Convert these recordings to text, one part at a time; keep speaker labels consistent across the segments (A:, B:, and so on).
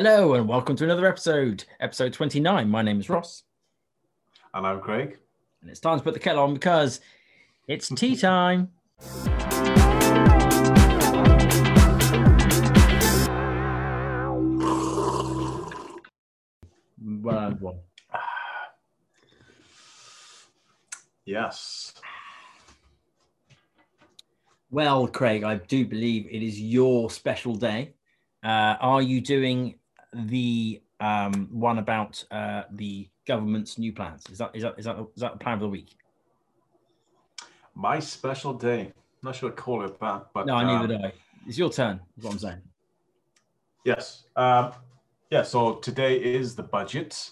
A: Hello and welcome to another episode, episode 29. My name is Ross,
B: And I'm Craig.
A: and it's time to put the kettle on because it's tea time. Well.
B: Yes.
A: Well, Craig, I do believe it is your special day. Uh, are you doing the um, one about uh, the government's new plans? Is that is that is that is that the plan of the week?
B: My special day. Not sure to call it that, but
A: No,
B: um,
A: neither do I. It's your turn. Is what I'm saying.
B: Yes. Um, yeah, so today is the budget.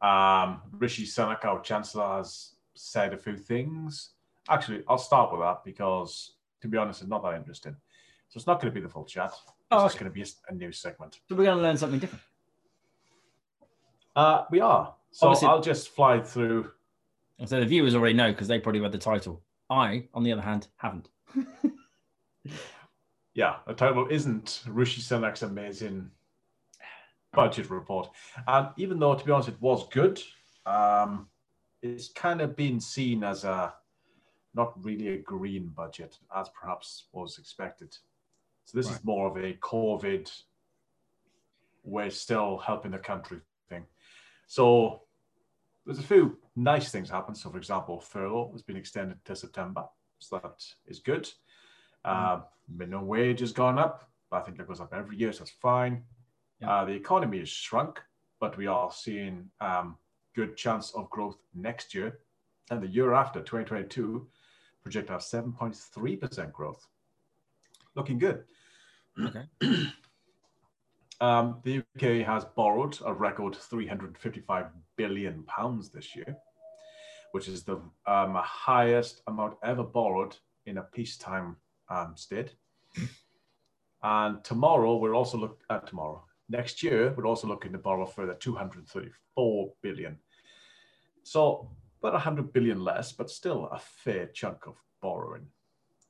B: Um, Rishi Sunak, our Chancellor, has said a few things. Actually, I'll start with that because, to be honest, it's not that interesting. So it's not going to be the full chat. It's
A: Oh,
B: just
A: okay.
B: going to be a, new segment.
A: So we're going to learn something different.
B: Uh, we are. So
A: Obviously-
B: I'll just fly through.
A: So the viewers already know because they probably read the title. I, on the other hand, haven't.
B: Yeah, the title isn't Rishi Sunak's amazing budget report. And even though, to be honest, it was good, um, it's kind of been seen as a not really a green budget as perhaps was expected. So this
A: Right.
B: is more of a COVID, we're still helping the country thing. So there's a few nice things happen. So, for example, furlough has been extended to September, so that is good. Uh, minimum wage has gone up. I think that goes up every year, so that's fine.
A: Yeah.
B: Uh, the economy has shrunk, but we are seeing um, good chance of growth next year. And the year after, 2022, project have 7.3% growth. Looking good.
A: Okay.
B: Um, the UK has borrowed a record 355 billion pounds this year, which is the um, highest amount ever borrowed in a peacetime um, state. and tomorrow, we're also look at tomorrow. Next year, we're also looking to borrow further 234 billion. So about 100 billion less, but still a fair chunk of borrowing.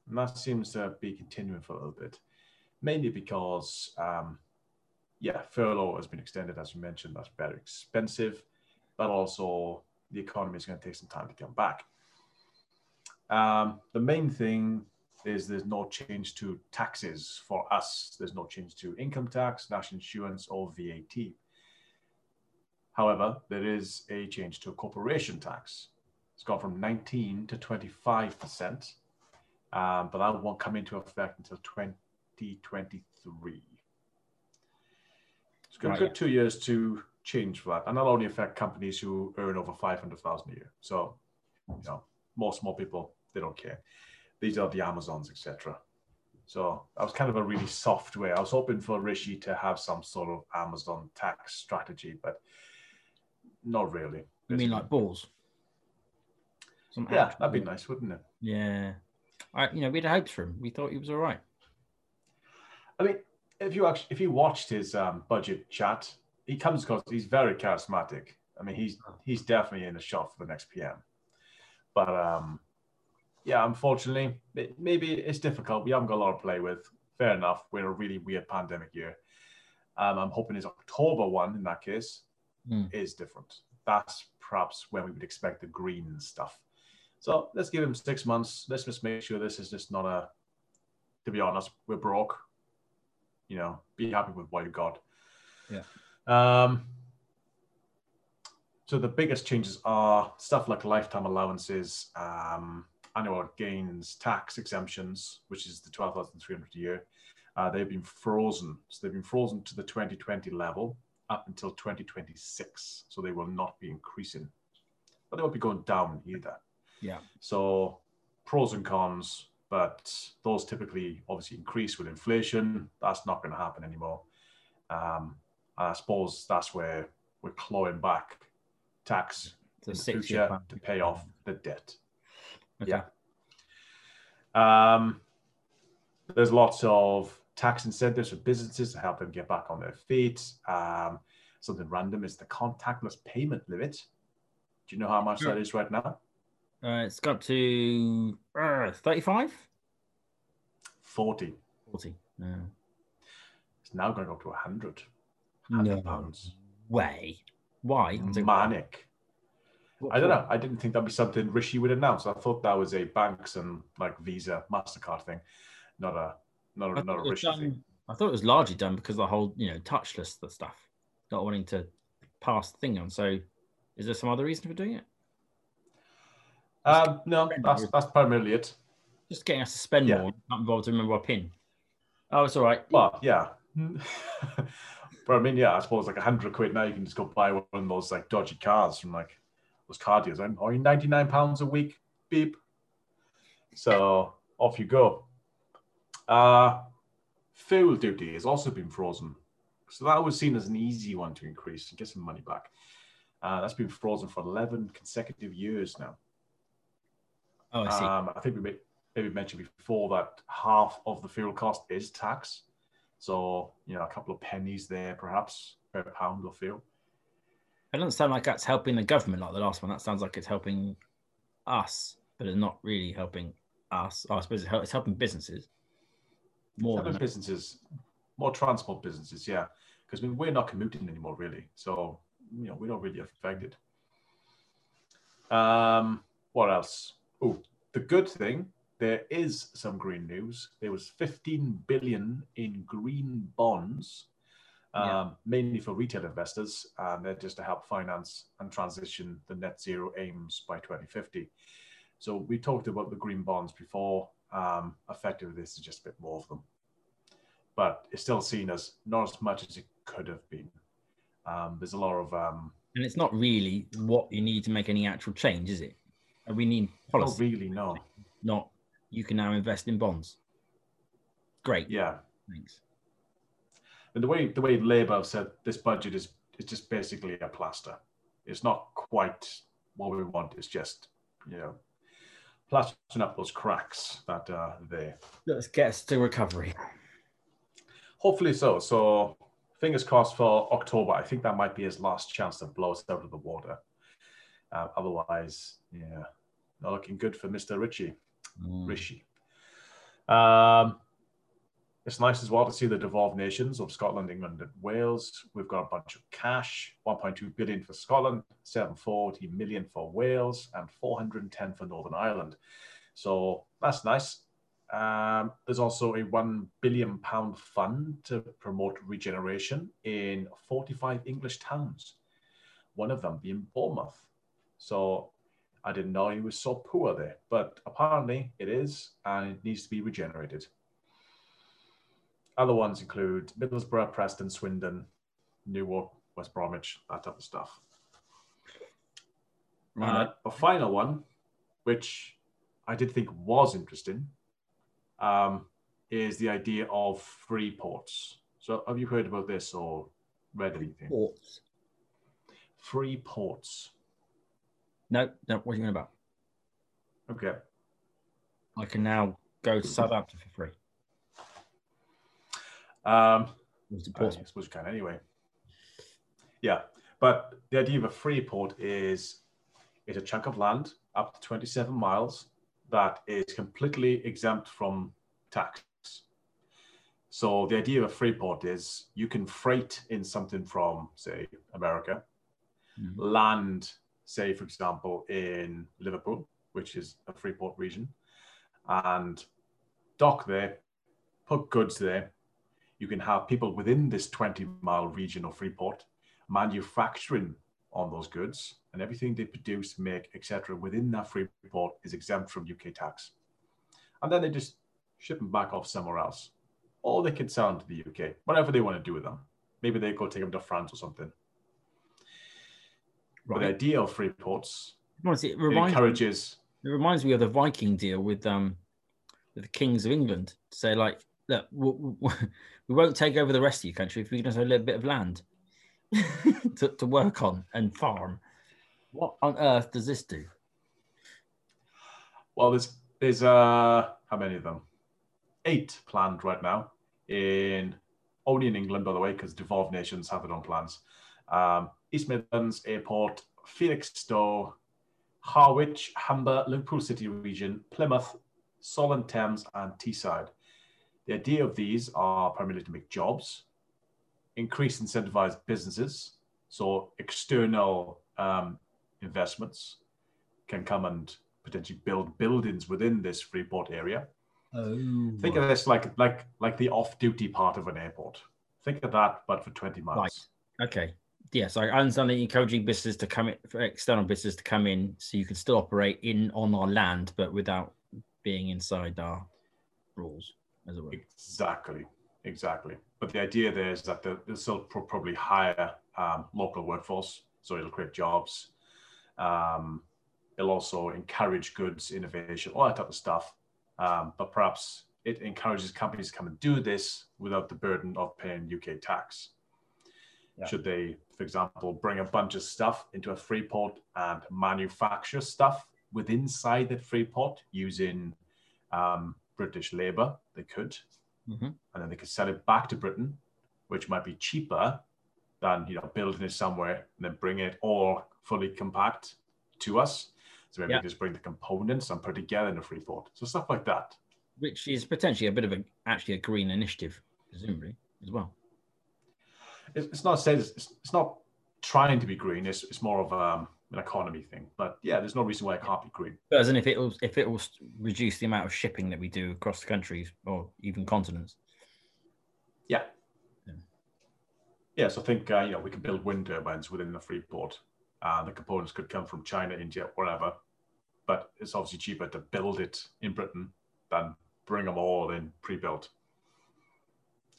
B: And that seems to be continuing for a little bit, mainly because um, yeah, furlough has been extended, as you mentioned. That's very expensive, but also the economy is going to take some time to come back. Um, the main thing is there's no change to taxes for us. There's no change to income tax, national insurance, or VAT. However, there is a change to corporation tax. It's gone from 19 to 25 percent, um, but that won't come into effect until 2023. It's going
A: Right,
B: to take two years to change for that, and that'll only affect companies who earn over five hundred thousand a year. So, you know, most small people they don't care. These are the Amazons, etc. So that was kind of a really soft way. I was hoping for Rishi to have some sort of Amazon tax strategy, but not really.
A: You mean like balls? Some
B: Yeah, that'd be nice, wouldn't it?
A: Yeah. I, you know, we had hopes for him. We thought he was all right.
B: I mean, if you actually if you watched his um, budget chat, he comes across he's very charismatic. I mean, he's he's definitely in the shot for the next PM. But um, yeah, unfortunately, it, maybe it's difficult. We haven't got a lot to play with. Fair enough. We're in a really weird pandemic year. Um, I'm hoping his October one in that case
A: Hmm.
B: is different. That's perhaps when we would expect the green stuff. So let's give him six months. Let's just make sure this is just not a. To be honest, we're broke. You know, be happy with what you got.
A: Yeah.
B: Um. So the biggest changes are stuff like lifetime allowances, um, annual gains tax exemptions, which is the twelve thousand three hundred a year. Uh, they've been frozen. So they've been frozen to the 2020 level up until 2026. So they will not be increasing, but they won't be going down either.
A: Yeah.
B: So pros and cons, but those typically obviously increase with inflation. That's not going to happen anymore. Um, and I suppose that's where we're clawing back tax in the future to pay off the debt.
A: Okay.
B: Yeah. Um, there's lots of tax incentives for businesses to help them get back on their feet. Um, something random is the contactless payment limit. Do you know how much
A: Sure.
B: that is right now?
A: Uh, it's got up to uh, 35?
B: 40.
A: 40. Yeah.
B: It's now going up to 100.
A: No
B: pounds.
A: way. Why? I'm
B: Manic. I don't know. I didn't think that'd be something Rishi would announce. I thought that was a banks and like Visa, Mastercard thing, not a not a not a Rishi
A: done,
B: thing.
A: I thought it was largely done because of the whole, you know, touchless the stuff, not wanting to pass the thing on. So, is there some other reason for doing it?
B: Um, no, that's that's primarily it.
A: Just getting us to spend
B: Yeah.
A: more, not involved to remember our pin. Oh, it's all right.
B: Well, yeah. but I mean, yeah, I suppose like a hundred quid now you can just go buy one of those like dodgy cars from like those car dealers. And are you ninety nine pounds a week? Beep. So off you go. Uh fuel duty has also been frozen. So that was seen as an easy one to increase and get some money back. Uh, that's been frozen for 11 consecutive years now.
A: Oh, I see.
B: Um, I think we may- maybe mentioned before that half of the fuel cost is tax. So, you know, a couple of pennies there perhaps per pound of fuel.
A: it doesn't sound like that's helping the government like the last one. That sounds like it's helping us, but it's not really helping us. Oh, I suppose it's helping businesses more than
B: businesses, more transport businesses, yeah. Because I mean, we're not commuting anymore, really. So, you know, we're not really affected. Um, what else? Oh, the good thing, there is some green news. There was 15 billion in green bonds, um,
A: Yeah.
B: mainly for retail investors, and they're just to help finance and transition the net zero aims by 2050. So we talked about the green bonds before. Um, effectively, this is just a bit more of them, but it's still seen as not as much as it could have been. Um, there's a lot of um,
A: and it's not really what you need to make any actual change, is it? We need
B: not really no.
A: not you can now invest in bonds. Great,
B: Yeah,
A: thanks.
B: and the way the way Labour said this budget is is just basically a plaster. It's not quite what we want. It's just you know plastering up those cracks that are there.
A: Let's get us to recovery.
B: Hopefully so. So fingers crossed for October. I think that might be his last chance to blow us out of the water. Uh, otherwise, yeah, not looking good for Mr. Ritchie.
A: Mm.
B: Rishi. Um, it's nice as well to see the devolved nations of Scotland, England, and Wales. We've got a bunch of cash: 1.2 billion for Scotland, 740 million for Wales, and 410 for Northern Ireland. So that's nice. Um, there's also a one billion pound fund to promote regeneration in 45 English towns. One of them being Bournemouth. So I didn't know he was so poor there, but apparently it is, and it needs to be regenerated. Other ones include Middlesbrough, Preston, Swindon, Newark, West Bromwich, that type of stuff.
A: Right.
B: Uh, a final one, which I did think was interesting, um, is the idea of free ports. So, have you heard about this or read anything?
A: Ports.
B: Free ports.
A: No, no. What are you on about?
B: Okay.
A: I can now go to Southampton for free.
B: Um, I suppose you can anyway. Yeah, but the idea of a free port is it's a chunk of land up to 27 miles that is completely exempt from tax. So the idea of a free port is you can freight in something from, say, America,
A: Mhm.
B: land, say, for example, in Liverpool, which is a free port region, and dock there, put goods there, you can have people within this 20 mile region of Freeport manufacturing on those goods and everything they produce, make, etc. within that Freeport is exempt from UK tax. And then they just ship them back off somewhere else. Or they can sell them to the UK, whatever they want to do with them. Maybe they go take them to France or something. But the
A: Right.
B: idea of free ports
A: It
B: it
A: reminds,
B: encourages
A: it reminds me of the Viking deal with um with the kings of England. To say like, look, w- w- we won't take over the rest of your country if we can just have a little bit of land to, to work on and farm. What on earth does this do?
B: Well, there's there's uh how many of them? Eight planned right now in only in England, by the way, because devolved nations have their own plans. Um, East Midlands Airport, Felixstowe, Harwich, Humber, Liverpool City region, Plymouth, Solent Thames, and Teesside. The idea of these are primarily to make jobs, increase incentivized businesses, so external um, investments can come and potentially build buildings within this Freeport area.
A: Oh.
B: Think of this like like like the off-duty part of an airport. Think of that, but for 20 miles.
A: Right. Okay. Yes, I understand that encouraging businesses to come in, for external businesses to come in, so you can still operate in on our land, but without being inside our rules, as it were.
B: Exactly, exactly. But the idea there is that they'll still pro- probably hire um, local workforce, so it'll create jobs. Um, it'll also encourage goods, innovation, all that type of stuff. Um, but perhaps it encourages companies to come and do this without the burden of paying UK tax.
A: Yeah.
B: Should they, for example, bring a bunch of stuff into a free port and manufacture stuff with inside that free port using um, British labour, they could,
A: Mhm.
B: and then they could sell it back to Britain, which might be cheaper than you know building it somewhere and then bring it all fully compact to us. So maybe
A: Yeah.
B: just bring the components and put together in a free port. So stuff like that.
A: Which is potentially a bit of a actually a green initiative, presumably as well.
B: It's, it's not said it's, it's not trying to be green. It's, it's more of um, an economy thing. But yeah, there's no reason why it can't be green.
A: As in if it will if it will reduce the amount of shipping that we do across the countries or even continents.
B: Yeah.
A: Yeah.
B: Yeah. So I think uh, you know we can build wind turbines within the free port. Uh, the components could come from China, India, wherever. But it's obviously cheaper to build it in Britain than bring them all in pre-built.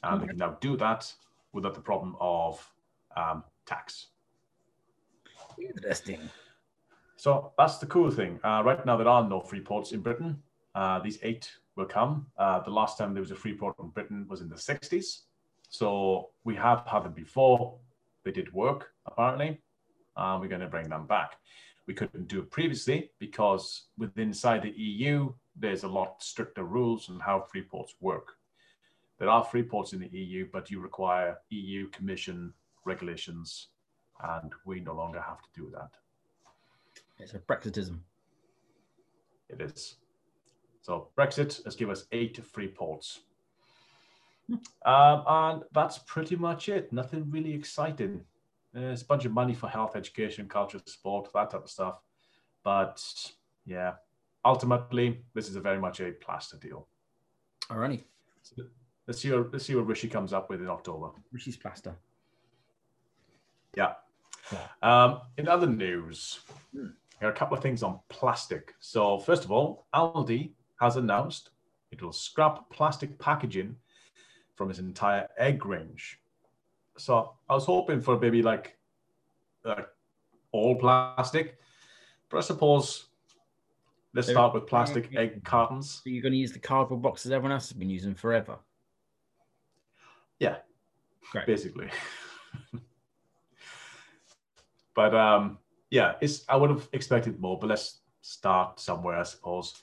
B: And they can now do that without the problem of um, tax.
A: Interesting.
B: So that's the cool thing. Uh, right now, there are no free ports in Britain. Uh, these eight will come. Uh, the last time there was a free port in Britain was in the 60s. So we have had them before. They did work, apparently. Uh, we're going to bring them back. We couldn't do it previously because within inside the EU, there's a lot stricter rules on how free ports work. There are free ports in the EU, but you require EU Commission regulations, and we no longer have to do that.
A: It's a Brexitism.
B: It is. So Brexit has given us eight free ports. Um, and that's pretty much it. Nothing really exciting. There's a bunch of money for health, education, culture, sport, that type of stuff. But yeah, ultimately, this is a very much a plaster deal.
A: Alrighty.
B: So let's see what let's see what Rishi comes up with in October.
A: Rishi's plaster.
B: Yeah. Um, in other news,
A: Hmm.
B: there are a couple of things on plastic. So, first of all, Aldi has announced it will scrap plastic packaging from its entire egg range. So, I was hoping for maybe like uh, all plastic, but I suppose let's
A: There-
B: start with plastic egg cartons.
A: So you're going to use the cardboard boxes everyone else has been using forever.
B: Yeah,
A: Great.
B: basically. but um, yeah, it's I would have expected more, but let's start somewhere, I suppose.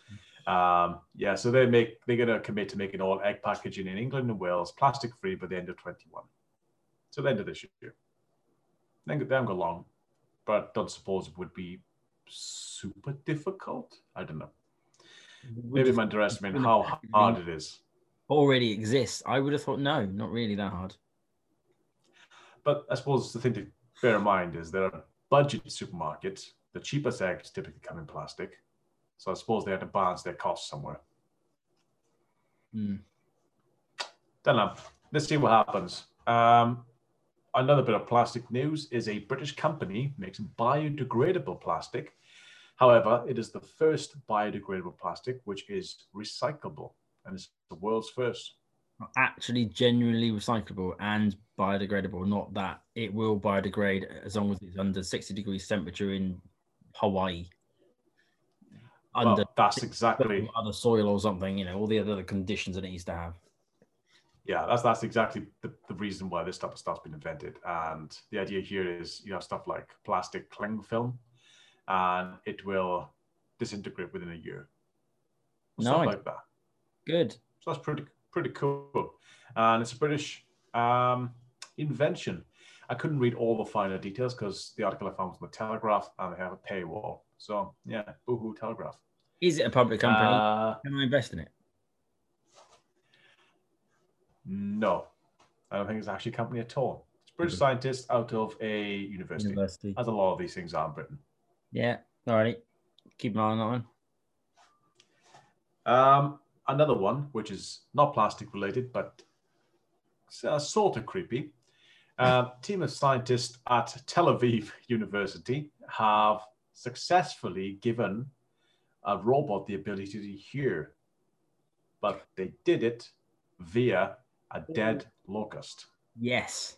B: Um, yeah, so they make they're gonna commit to making all egg packaging in England and Wales plastic free by the end of 21. So the end of this year. Then they haven't got long, but don't suppose it would be super difficult. I don't know. Maybe I'm underestimating how hard it is.
A: Already exists. I would have thought no, not really that hard.
B: But I suppose the thing to bear in mind is there are budget supermarkets. The cheapest eggs typically come in plastic. So I suppose they have to balance their costs somewhere.
A: Hmm.
B: Don't know. Let's see what happens. Um, another bit of plastic news is a British company makes biodegradable plastic. However, it is the first biodegradable plastic which is recyclable, and it's the world's first.
A: Actually, genuinely recyclable and biodegradable. Not that it will biodegrade as long as it's under 60 degrees temperature in Hawaii.
B: Well,
A: Under
B: that's exactly
A: other soil or something, you know, all the other conditions that it needs to have.
B: yeah, that's that's exactly the, the reason why this type of stuff's been invented. And the idea here is you have stuff like plastic cling film, and it will disintegrate within a year. Stuff
A: Nice.
B: like that.
A: Good.
B: So that's pretty pretty cool. And it's a British um, invention. I couldn't read all the finer details because the article I found was on the Telegraph and they have a paywall. So yeah, boohoo Telegraph.
A: Is it a public company?
B: Uh,
A: Can I invest in it?
B: no, I don't think it's actually a company at all. It's a British scientist out of a university,
A: University.
B: as a lot of these things are in Britain.
A: Yeah. All right. Keep an eye on that one.
B: Um, another one, which is not plastic related, but uh, sort of creepy. Uh, team of scientists at Tel Aviv University have successfully given a robot the ability to hear, but they did it via a dead locust.
A: Yes.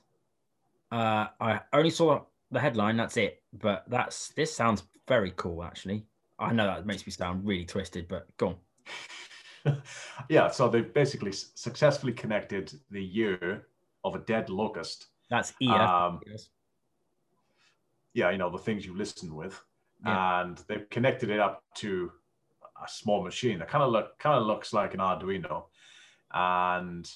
A: Uh, I only saw the headline. That's it. But that's this sounds very cool. Actually, I know that makes me sound really twisted, but go on.
B: yeah, so they've basically successfully connected the ear of a dead locust.
A: That's ear.
B: Um,
A: Yes.
B: yeah, you know, the things you listen with.
A: Yeah.
B: And they've connected it up to a small machine that kind of look kind of looks like an Arduino. And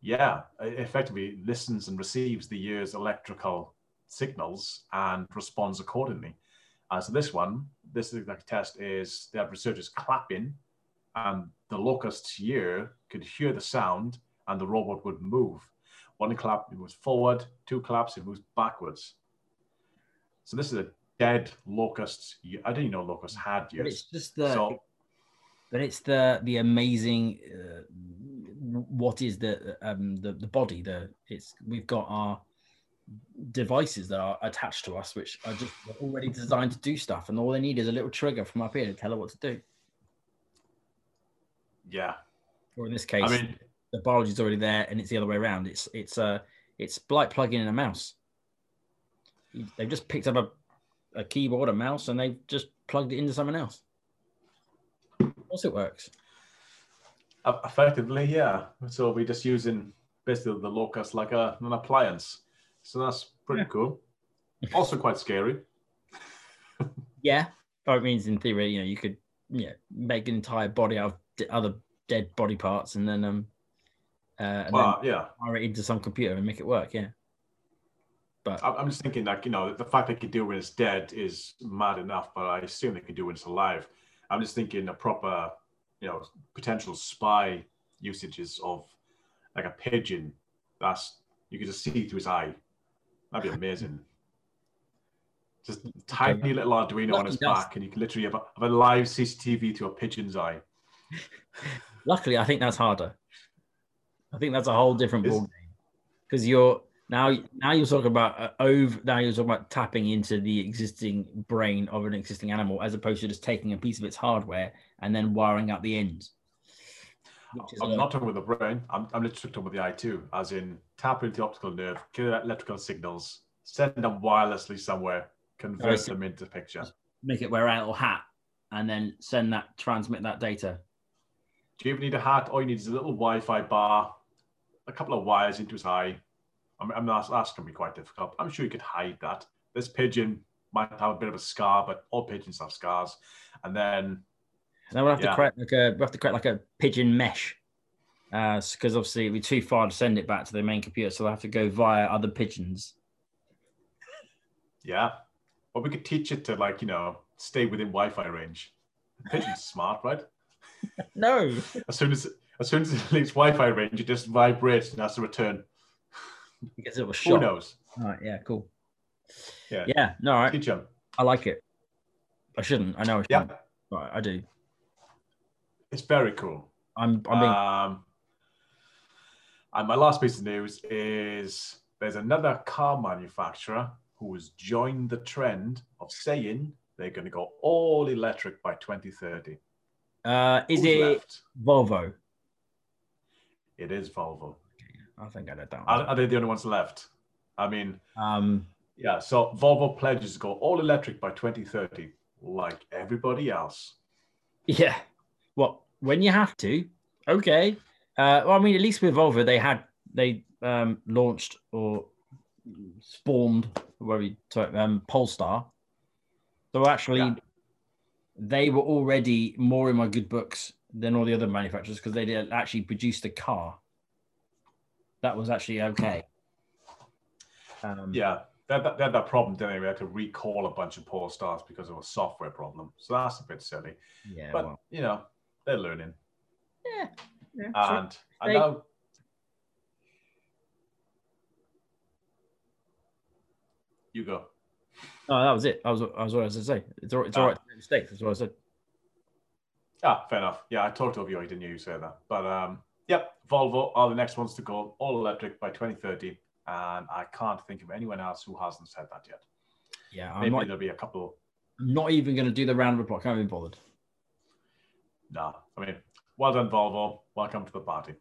B: yeah, it effectively listens and receives the ear's electrical signals and responds accordingly. Uh, so this one, this exact test is have researchers clapping and the locust's ear could hear the sound and the robot would move. One clap, it moves forward. Two claps, it moves backwards. So this is a dead locust. I didn't know locusts had
A: But it's
B: ears.
A: just the.
B: So
A: but it's the the amazing. Uh, what is the um the the body? The it's we've got our devices that are attached to us, which are just already designed to do stuff, and all they need is a little trigger from up here to tell it what to do.
B: Yeah,
A: Or in this case,
B: I mean,
A: the biology's already there, and it's the other way around. It's it's uh it's like plugging in a mouse. They've just picked up a, a keyboard, a mouse, and they've just plugged it into something else. Of course, it works.
B: effectively, yeah. So we're just using basically the locust like a, an appliance. So that's pretty
A: Yeah.
B: cool. Also quite scary.
A: Yeah, or it means in theory, you know, you could yeah make an entire body out of d- other dead body parts, and then um uh, and
B: Well, yeah.
A: then wire it into some computer and make it work. Yeah, but
B: I'm just thinking like, you know, the fact they could do it when it's dead is mad enough, but I assume they can do it when it's alive. I'm just thinking a proper, you know, potential spy usages of like a pigeon. That's you could just see through his eye. That'd be amazing. Just a tiny little Arduino on his
A: dust.
B: back, and you can literally have a, have a live CCTV to a pigeon's eye.
A: Luckily, I think that's harder. I think that's a whole different ball game because you're now now you're talking about uh, over now you're talking about tapping into the existing brain of an existing animal as opposed to just taking a piece of its hardware and then wiring up the ends.
B: I'm
A: a-
B: not talking with the brain. I'm, I'm literally talking with the eye too, as in tap into the optical nerve, get electrical signals, send them wirelessly somewhere, convert them into picture.
A: make it wear a little hat and then send that transmit that data.
B: Do you even need a hat? All you need is a little Wi-Fi bar, a couple of wires into his eye. I'm, I'm not, that's going to be quite difficult. I'm sure you could hide that. This pigeon might have a bit of a scar, but all pigeons have scars. And then,
A: And then we'll have
B: Yeah.
A: to create like a we have to create like a pigeon mesh. Uh, because obviously it'd be too far to send it back to the main computer, so they'll have to go via other pigeons.
B: yeah, or we could teach it to like, you know, stay within Wi-Fi range. Pigeon's smart, right?
A: No,
B: As soon as as soon as it leaves Wi-Fi range, it just vibrates and has to return.
A: because it was shot.
B: Who knows?
A: All right, yeah, cool.
B: Yeah.
A: Yeah, no, all right.
B: Teach them.
A: I like it. I shouldn't. I know I
B: Yeah,
A: shouldn't. But I do.
B: it's very cool.
A: I'm. I'm being.
B: Um, and my last piece of news is there's another car manufacturer who has joined the trend of saying they're going to go all electric by 2030.
A: Uh, is
B: Who's
A: it
B: left?
A: Volvo?
B: It is Volvo.
A: I think I know that
B: Are,
A: one.
B: are they the only ones left? I mean,
A: Um,
B: yeah. So Volvo pledges to go all electric by 2030, like everybody else.
A: yeah. Well, when you have to, okay. Uh, well, I mean, at least with Volvo, they had they um, launched or spawned where we talk, um, Polestar. So actually,
B: Yeah
A: they were already more in my good books than all the other manufacturers because they did actually produce the car. That was actually okay. Um,
B: yeah, they had, that, had that problem, didn't they? We had to recall a bunch of Polestars because of a software problem. So that's a bit silly.
A: Yeah,
B: but
A: well.
B: you know they're learning.
A: Yeah, yeah
B: and sure.
A: I
B: know. You go.
A: Oh, that was it. I was, I was what I was going to say. It's all, it's all
B: Ah.
A: right. to make Mistakes. That's what I said.
B: Ah, fair enough. Yeah, I talked over you. I didn't hear you say that. But um, yep, Volvo are the next ones to go all electric by 2030. And I can't think of anyone else who hasn't said that yet.
A: Yeah, I'm
B: Maybe
A: not,
B: there'll be a couple.
A: I'm not even going to do the round of applause. Can't be bothered.
B: Nah, I mean, well done, Volvo. Welcome to the party.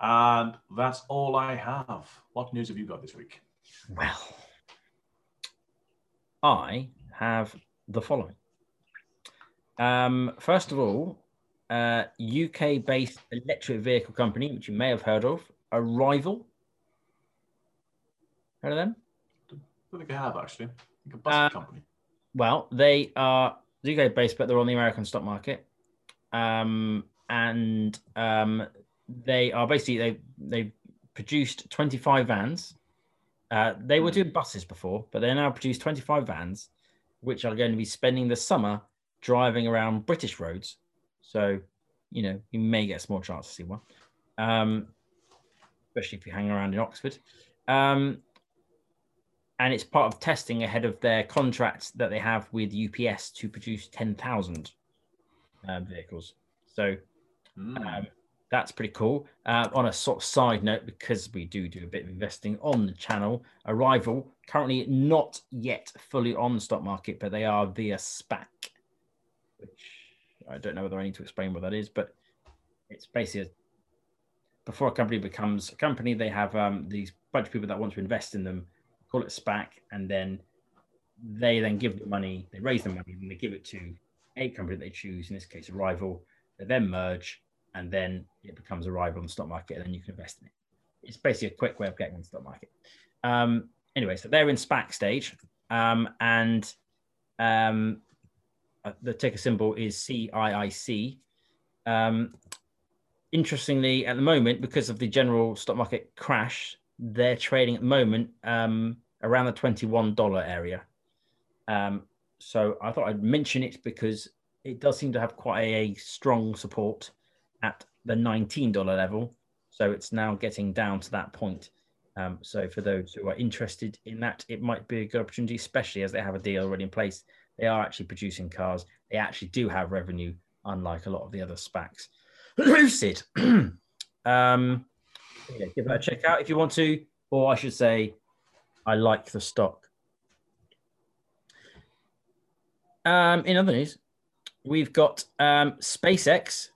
B: And that's all I have. What news have you got this week?
A: Well, I have the following. Um, first of all, uh, UK-based electric vehicle company, which you may have heard of, Arrival. Heard of them?
B: I don't think I have actually. I a bus
A: Uh,
B: company.
A: Well, they are UK-based, but they're on the American stock market, um, and um, they are basically they they produced 25 vans. Uh, they were
B: Hmm.
A: doing buses before, but they now produce 25 vans, which are going to be spending the summer driving around British roads. So, you know, you may get a small chance to see one, um, especially if you hang around in Oxford. Um, and it's part of testing ahead of their contract that they have with UPS to produce 10,000 um, vehicles. So
B: Hmm.
A: That's pretty cool. Uh, on a sort of side note, because we do do a bit of investing on the channel, Arrival currently not yet fully on the stock market, but they are via SPAC, which I don't know whether I need to explain what that is, but it's basically a, before a company becomes a company, they have um, these bunch of people that want to invest in them, call it SPAC, and then they then give the money, they raise the money, and they give it to a company they choose, in this case, Arrival. They then merge, and then it becomes Arrival on the stock market, and then you can invest in it. It's basically a quick way of getting on the stock market. Um, anyway, so they're in SPAC stage, um, and um, uh, the ticker symbol is CIIC. Um, interestingly, at the moment, because of the general stock market crash, they're trading at the moment um, around the $21 area. Um, so I thought I'd mention it because it does seem to have quite a, strong support at the $19 level. So it's now getting down to that point. Um, so for those who are interested in that, it might be a good opportunity, especially as they have a deal already in place. They are actually producing cars. They actually do have revenue, unlike a lot of the other SPACs. Lucid. um, yeah, give that a check out if you want to, or I should say, I like the stock. Um, in other news, we've got um, SpaceX,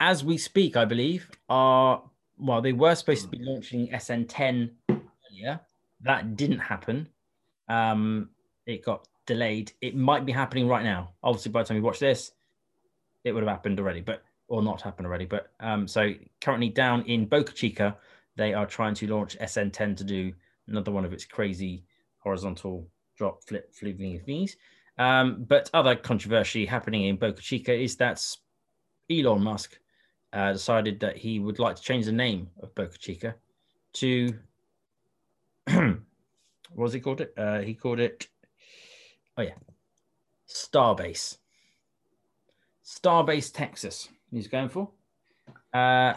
A: as we speak, I believe, are well, they were supposed to be launching SN10 earlier. That didn't happen. Um, it got delayed. It might be happening right now. Obviously, by the time you watch this, it would have happened already, but or not happened already. But um, so currently down in Boca Chica, they are trying to launch SN10 to do another one of its crazy horizontal drop flip flipping things. Um, but other controversy happening in Boca Chica is that Elon Musk uh, decided that he would like to change the name of Boca Chica to what was he called it? Uh, he called it oh yeah, Starbase. Starbase, Texas. He's going for. Uh,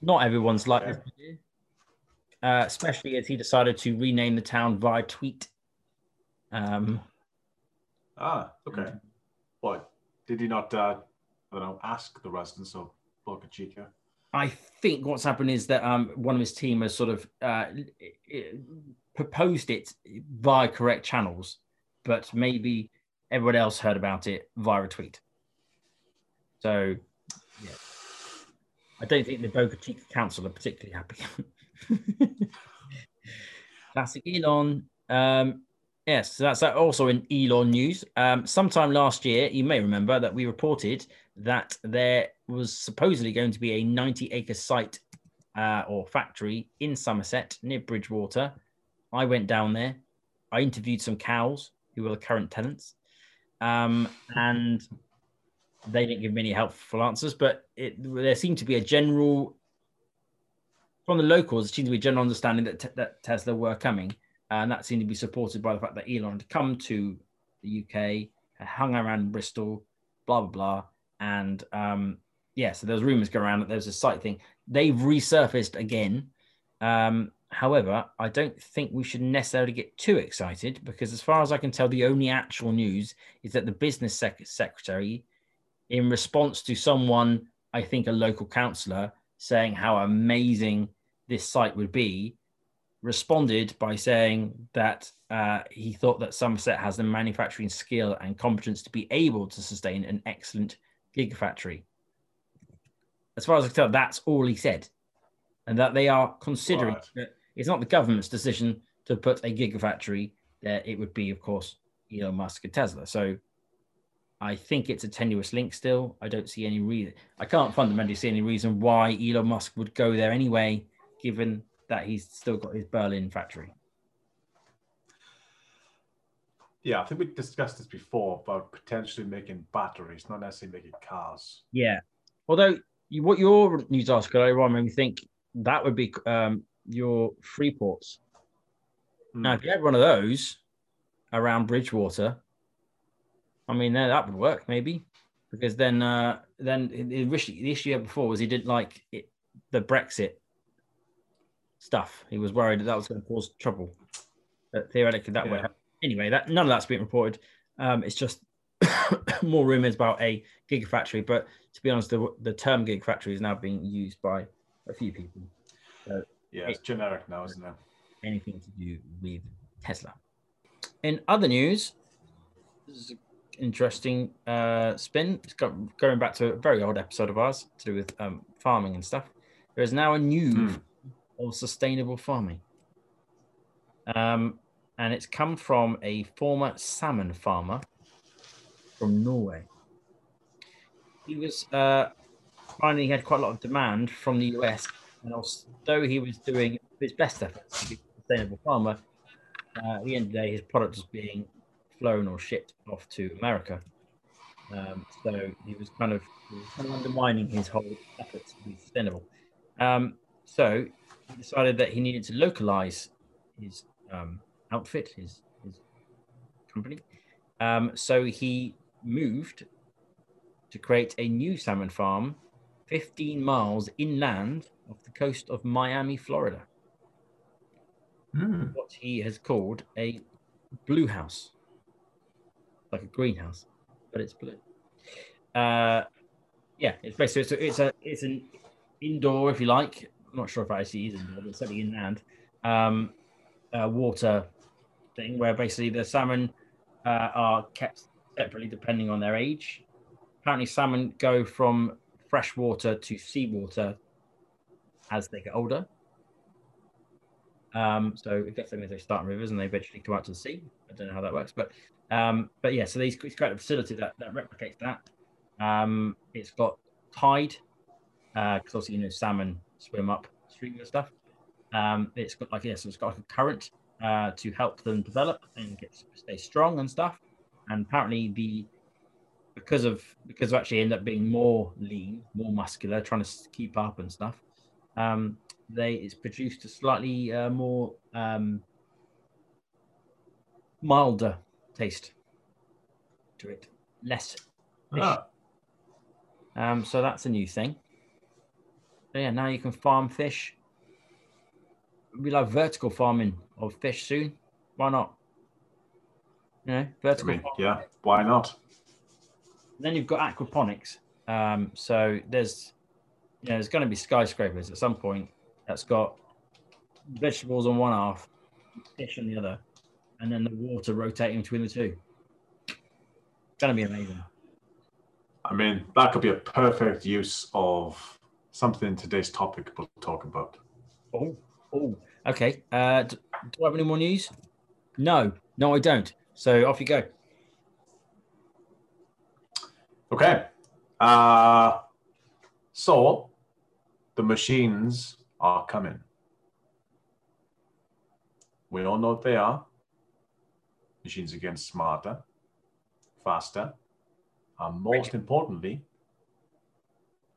A: not everyone's like this, uh, especially as he decided to rename the town via tweet. Um,
B: Ah, okay. What? Did he not, uh, I don't know, ask the residents of Boca Chica?
A: I think what's happened is that um, one of his team has sort of uh, proposed it via correct channels, but maybe everyone else heard about it via a tweet. So, yeah. I don't think the Boca Chica Council are particularly happy. Classic Elon. Um, yes, so that's also in Elon news. Um, sometime last year, you may remember that we reported that there was supposedly going to be a 90 acre site uh, or factory in Somerset near Bridgwater. I went down there. I interviewed some cows who were the current tenants. Um, and they didn't give me any helpful answers, but it, there seemed to be a general, from the locals, it seemed to be a general understanding that, that Tesla were coming. And that seemed to be supported by the fact that Elon had come to the UK, hung around Bristol, blah, blah, blah. And um, yeah, so there's rumors going around that there's a site thing. They've resurfaced again. Um, However, I don't think we should necessarily get too excited because, as far as I can tell, the only actual news is that the business sec- secretary, in response to someone, I think a local councillor, saying how amazing this site would be, responded by saying that uh, he thought that Somerset has the manufacturing skill and competence to be able to sustain an excellent gigafactory. As far as I can tell, that's all he said. And that they are considering
B: Right.
A: that it's not the government's decision to put a gigafactory there. It would be, of course, Elon Musk and Tesla. So I think it's a tenuous link still. I don't see any reason. I can't fundamentally see any reason why Elon Musk would go there anyway, given that he's still got his Berlin factory.
B: Yeah, I think we discussed this before about potentially making batteries, not necessarily making cars.
A: Yeah. Although you, what your news article earlier on made me think that would be um, your free ports. Now, if you had one of those around Bridgwater, I mean, then that would work maybe, because then, uh, then the issue, the issue before was he didn't like it, the Brexit stuff. He was worried that that was going to cause trouble. But theoretically, that would
B: Yeah.
A: happen. Anyway, that none of that's been reported. Um, it's just more rumors about a gigafactory. But to be honest, the, the term gigafactory is now being used by a few people.
B: Yeah, it's generic now, isn't it?
A: anything to do with Tesla. In other news, this is an interesting uh, spin. It's got, going back to a very old episode of ours to do with um, farming and stuff. There is now a new
B: Hmm.
A: Of sustainable farming. Um, and it's come from a former salmon farmer from Norway. He was uh, finding he had quite a lot of demand from the US, and although he was doing his best efforts to be a sustainable farmer, uh, at the end of the day, his product was being flown or shipped off to America. Um, so he was kind of, he was kind of undermining his whole efforts to be sustainable. Um, so he decided that he needed to localize his um, outfit, his, his company. Um, so he moved to create a new salmon farm 15 miles inland off the coast of Miami, Florida.
B: Hmm.
A: What he has called a blue house, like a greenhouse, but it's blue. Uh, yeah, it's basically it's a, it's a it's an indoor, if you like. Not sure if I actually is indoor, but it's certainly inland um, uh, water thing where basically the salmon uh, are kept separately depending on their age. Apparently, salmon go from freshwater to seawater as they get older. Um, so it them as they start in rivers and they eventually come out to the sea. I don't know how that works, but um, but yeah, so these he's created a facility that, that replicates that. Um, it's got tide because obviously you know salmon swim up stream and stuff. Um, it's got like yes, it's got like a current uh, to help them develop and get stay strong and stuff. And apparently the because of because of actually end up being more lean, more muscular, trying to keep up and stuff. Um, they it's produced a slightly uh, more um, milder taste to it, less.
B: Ah,
A: Um, so that's a new thing. So yeah, now you can farm fish. We like vertical farming of fish soon. Why not? You know,
B: I
A: vertical.
B: mean,
A: farming.
B: yeah, why not?
A: Then you've got aquaponics. Um, so there's, you know, there's going to be skyscrapers at some point that's got vegetables on one half, fish on the other, and then the water rotating between the two. It's Going to be amazing.
B: I mean, that could be a perfect use of something today's topic we'll talk about.
A: Oh, oh, okay. Uh, do, do I have any more news? No, no, I don't. So off you go.
B: Okay. Uh, so the machines are coming. We all know what they are. Machines are getting smarter, faster, and most importantly,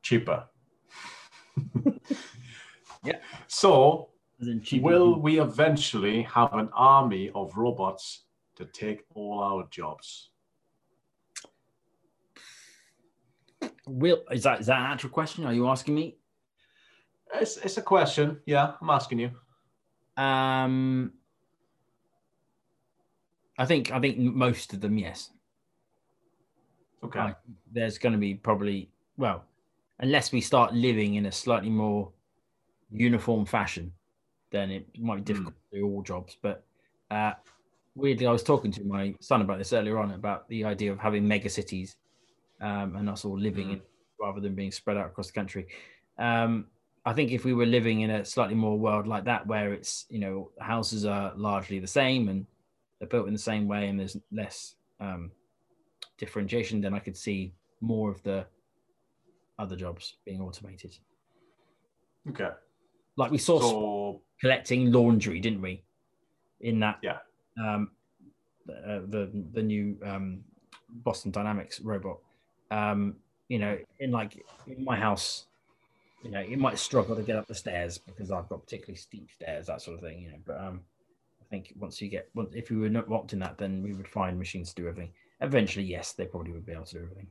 B: cheaper.
A: Yeah.
B: So, will we eventually have an army of robots to take all our jobs?
A: Will is that is that an actual question? Are you asking me?
B: It's, it's a question. Yeah, I'm asking you.
A: Um, I think I think most of them, yes.
B: Okay.
A: Like, there's going to be probably well, unless we start living in a slightly more uniform fashion, then it might be difficult to do all jobs. But uh, weirdly, I was talking to my son about this earlier on about the idea of having mega cities um, and us all living in rather than being spread out across the country. Um, I think if we were living in a slightly more world like that, where it's you know houses are largely the same and they're built in the same way, and there's less um, differentiation, then I could see more of the other jobs being automated.
B: Okay.
A: Like we saw
B: So
A: collecting laundry, didn't we? In that,
B: Yeah.
A: um, uh, the the new um, Boston Dynamics robot. Um, you know, in like in my house, you know, you might struggle to get up the stairs because I've got particularly steep stairs, that sort of thing. You know, but um, I think once you get, once, if we were not locked in that, then we would find machines to do everything. Eventually, yes, they probably would be able to do everything.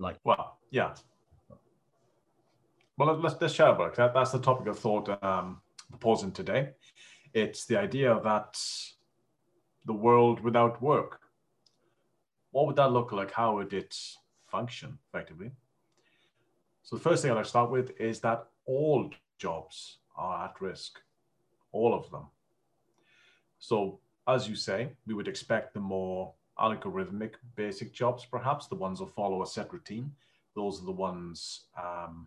A: Like,
B: Well, yeah. Well, let- let's let's chat about. That, that's the topic of thought um, proposing today. It's the idea that the world without work. What would that look like? How would it function effectively? So the first thing I'd like to start with is that all jobs are at risk, all of them. So as you say, we would expect the more algorithmic basic jobs, perhaps the ones that follow a set routine. Those are the ones um,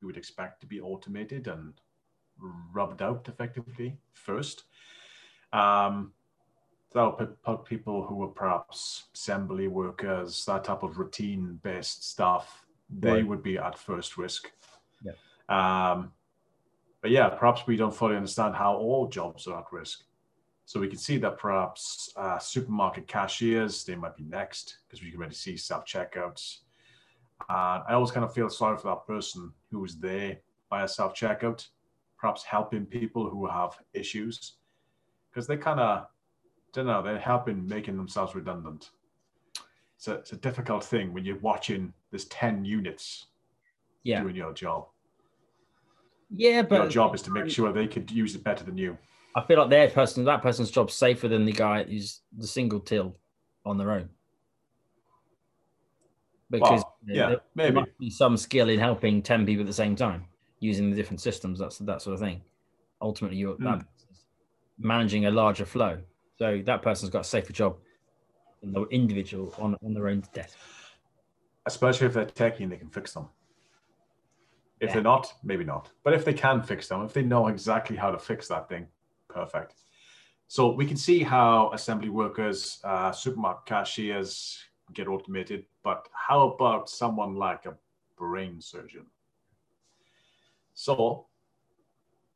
B: we would expect to be automated and rubbed out effectively first. Um, that'll put people who are perhaps assembly workers, that type of routine based stuff, they
A: Right.
B: would be at first risk.
A: Yeah.
B: Um, but yeah, perhaps we don't fully understand how all jobs are at risk. So we can see that perhaps uh, supermarket cashiers, they might be next because we can already see self checkouts. And I always kind of feel sorry for that person who is there by a self checkout, perhaps helping people who have issues because they kind of, don't know, they're helping making themselves redundant. It's a, it's a difficult thing when you're watching there's 10 units
A: yeah,
B: doing your job.
A: yeah, but
B: your job is to make sure they could use it better than you.
A: I feel like their person, that person's job's safer than the guy who's the single till on their own. Because
B: Well, yeah,
A: there, there
B: maybe.
A: must be some skill in helping ten people at the same time using the different systems. That's that sort of thing. Ultimately, you're
B: Mm.
A: managing a larger flow. So that person's got a safer job than the individual on on their own desk.
B: especially if they're techie and they can fix them. If
A: Yeah.
B: they're not, maybe not. But if they can fix them, if they know exactly how to fix that thing, perfect. So we can see how assembly workers, uh, supermarket cashiers get automated. But how about someone like a brain surgeon? So,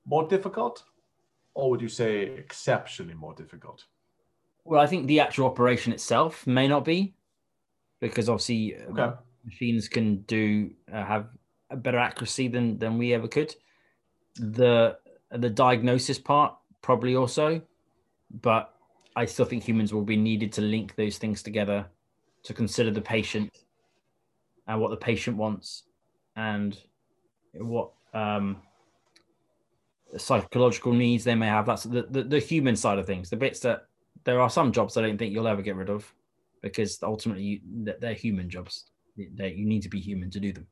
B: more difficult, or would you say exceptionally more difficult?
A: Well, I think the actual operation itself may not be, because obviously uh,
B: Okay.
A: machines can do uh, have a better accuracy than than we ever could. The the diagnosis part probably also, but I still think humans will be needed to link those things together to consider the patient and what the patient wants and what um, psychological needs they may have. That's the, the, the human side of things. The bits that there are some jobs I don't think you'll ever get rid of because ultimately you, they're human jobs. They, you need to be human to do them.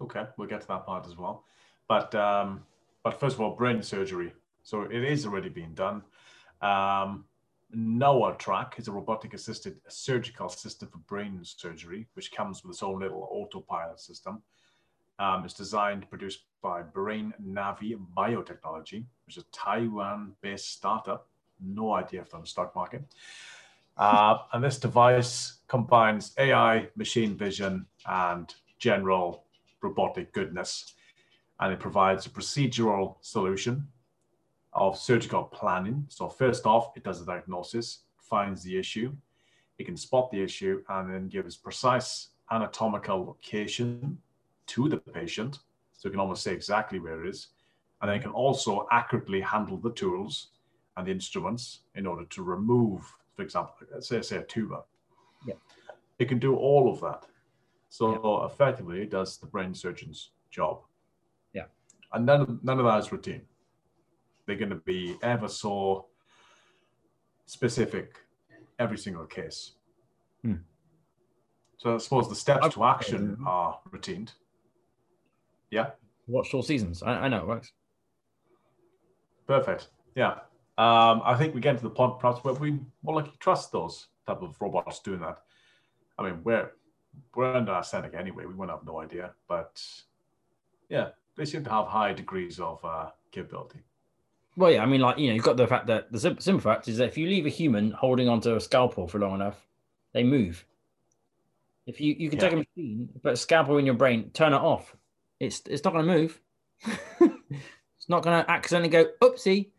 B: Okay, we'll get to that part as well. But um, but first of all, brain surgery. So it is already being done. Um, NaoTrac is a robotic assisted surgical system for brain surgery, which comes with its own little autopilot system. Um, it's designed, produced by Brain Navi Biotechnology, which is a Taiwan based startup. No idea if they're on the stock market. Uh, and this device combines AI, machine vision, and general robotic goodness. And it provides a procedural solution of surgical planning. So, first off, it does a diagnosis, finds the issue, it can spot the issue, and then gives precise anatomical location to the patient. So, it can almost say exactly where it is. And then it can also accurately handle the tools and the instruments in order to remove, for example, say, say a tumor.
A: Yeah.
B: It can do all of that. So effectively, it does the brain surgeon's job. And none of, none of that is routine. They're going to be ever so specific every single case.
A: Hmm.
B: So I suppose the steps
A: I've-
B: to action are routined. Yeah,
A: Watched all seasons. I, I know it works.
B: perfect. Yeah. Um, I think we get to the point perhaps where we more likely trust those type of robots doing that. I mean, we're we're under anaesthetic anyway. We won't have no idea, but yeah, they seem to have high degrees of uh, capability.
A: Well, yeah, I mean, like you know, you've got the fact that the sim- simple fact is that if you leave a human holding onto a scalpel for long enough, they move. If you you can take a machine, put a scalpel in your brain, turn it off, it's it's not going to move. it's not going to accidentally go oopsie.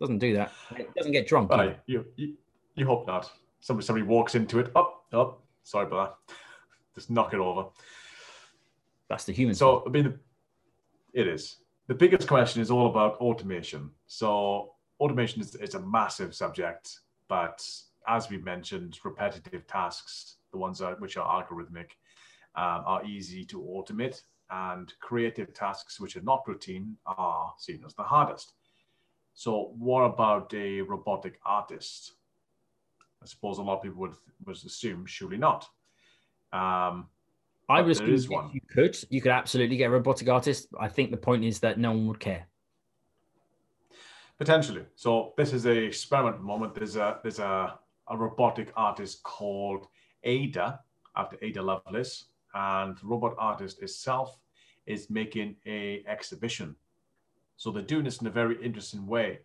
A: Doesn't do that. It doesn't get drunk.
B: You, you you hope not. Somebody somebody walks into it. Up, up. Sorry about that. Just knock it over.
A: That's the human.
B: So I mean, the- it is. The biggest question is all about automation. So automation is, is a massive subject, but as we mentioned, repetitive tasks, the ones that, which are algorithmic, um, are easy to automate, and creative tasks which are not routine are seen as the hardest. So what about a robotic artist? I suppose a lot of people would, would assume surely not. Um,
A: I was
B: there is one.
A: You could, you could absolutely get a robotic artist. I think the point is that no one would care.
B: Potentially. So this is a experiment the moment. There's a there's a, a robotic artist called Ada after Ada Lovelace, and the robot artist itself is making a exhibition. So they're doing this in a very interesting way.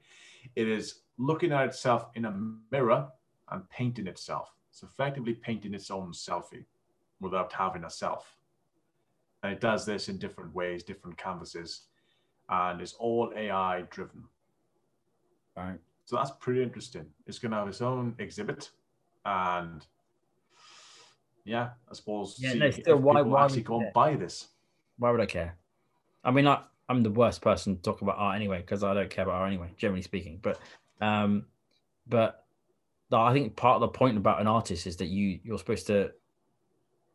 B: It is looking at itself in a mirror and painting itself. It's effectively painting its own selfie without having a self. And it does this in different ways, different canvases, and it's all AI driven.
A: Right.
B: So that's pretty interesting. It's going to have its own exhibit, and yeah, I suppose
A: Yeah, no, still, why- why
B: actually go and buy this.
A: Why would I care? I mean, I, I'm the worst person to talk about art anyway because I don't care about art anyway, generally speaking. But, um, but I think part of the point about an artist is that you you're supposed to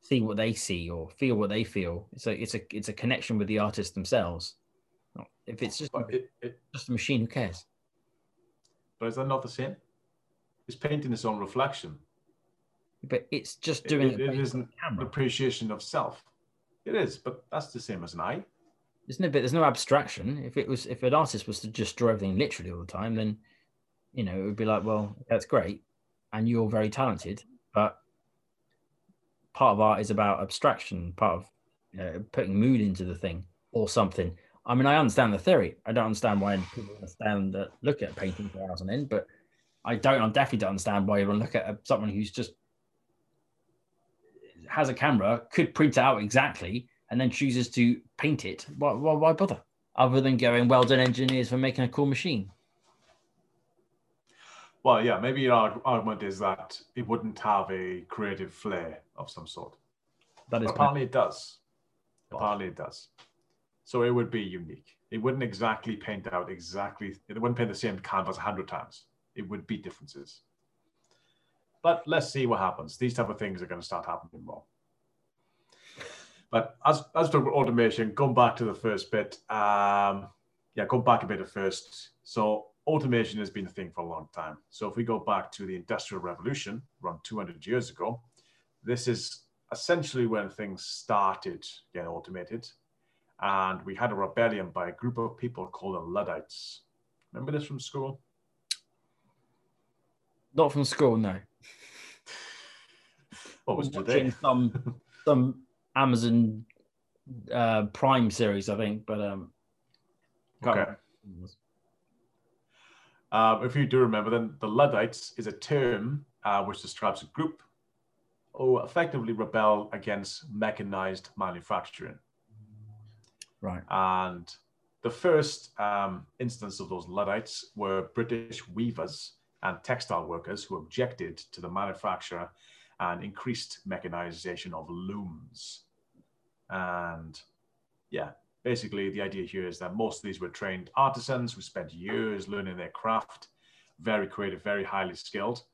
A: see what they see or feel what they feel. It's a it's a it's a connection with the artist themselves. If it's just
B: it, it,
A: just a machine, who cares?
B: but is that not the same? It's painting its own reflection.
A: But it's just doing
B: it-
A: it,
B: it isn't
A: camera,
B: appreciation of self. It is, but that's the same as an eye.
A: there's no bit. There's no abstraction. If it was, if an artist was to just draw everything literally all the time, then you know it would be like, well, that's great, and you're very talented, but part of art is about abstraction. Part of you know, putting mood into the thing or something. I mean, I understand the theory. I don't understand why people understand that look at painting for hours on end, but I don't. I definitely don't understand why you look at someone who's just has a camera, could print out exactly, and then chooses to paint it. Why, why, why bother? Other than going, well done, engineers, for making a cool machine.
B: Well, yeah, maybe your argument is that it wouldn't have a creative flair of some sort.
A: That is
B: Apparently, it does. Apparently, it does. So it would be unique. It wouldn't exactly paint out exactly. It wouldn't paint the same canvas a hundred times. It would be differences. But let's see what happens. These type of things are going to start happening more. But as as for automation, going back to the first bit, um, yeah, go back a bit at first. So automation has been a thing for a long time. So if we go back to the Industrial Revolution, around 200 years ago, this is essentially when things started getting automated. And we had a rebellion by a group of people called the Luddites. Remember this from school?
A: not from school, no.
B: What was
A: Watching
B: today?
A: some some Amazon uh, Prime series, I think, but um,
B: Okay. Um, if you do remember, then the Luddites is a term uh, which describes a group who effectively rebel against mechanized manufacturing.
A: right.
B: And the first um, instance of those Luddites were British weavers and textile workers who objected to the manufacture and increased mechanization of looms. And yeah, basically the idea here is that most of these were trained artisans who spent years learning their craft, very creative, very highly skilled,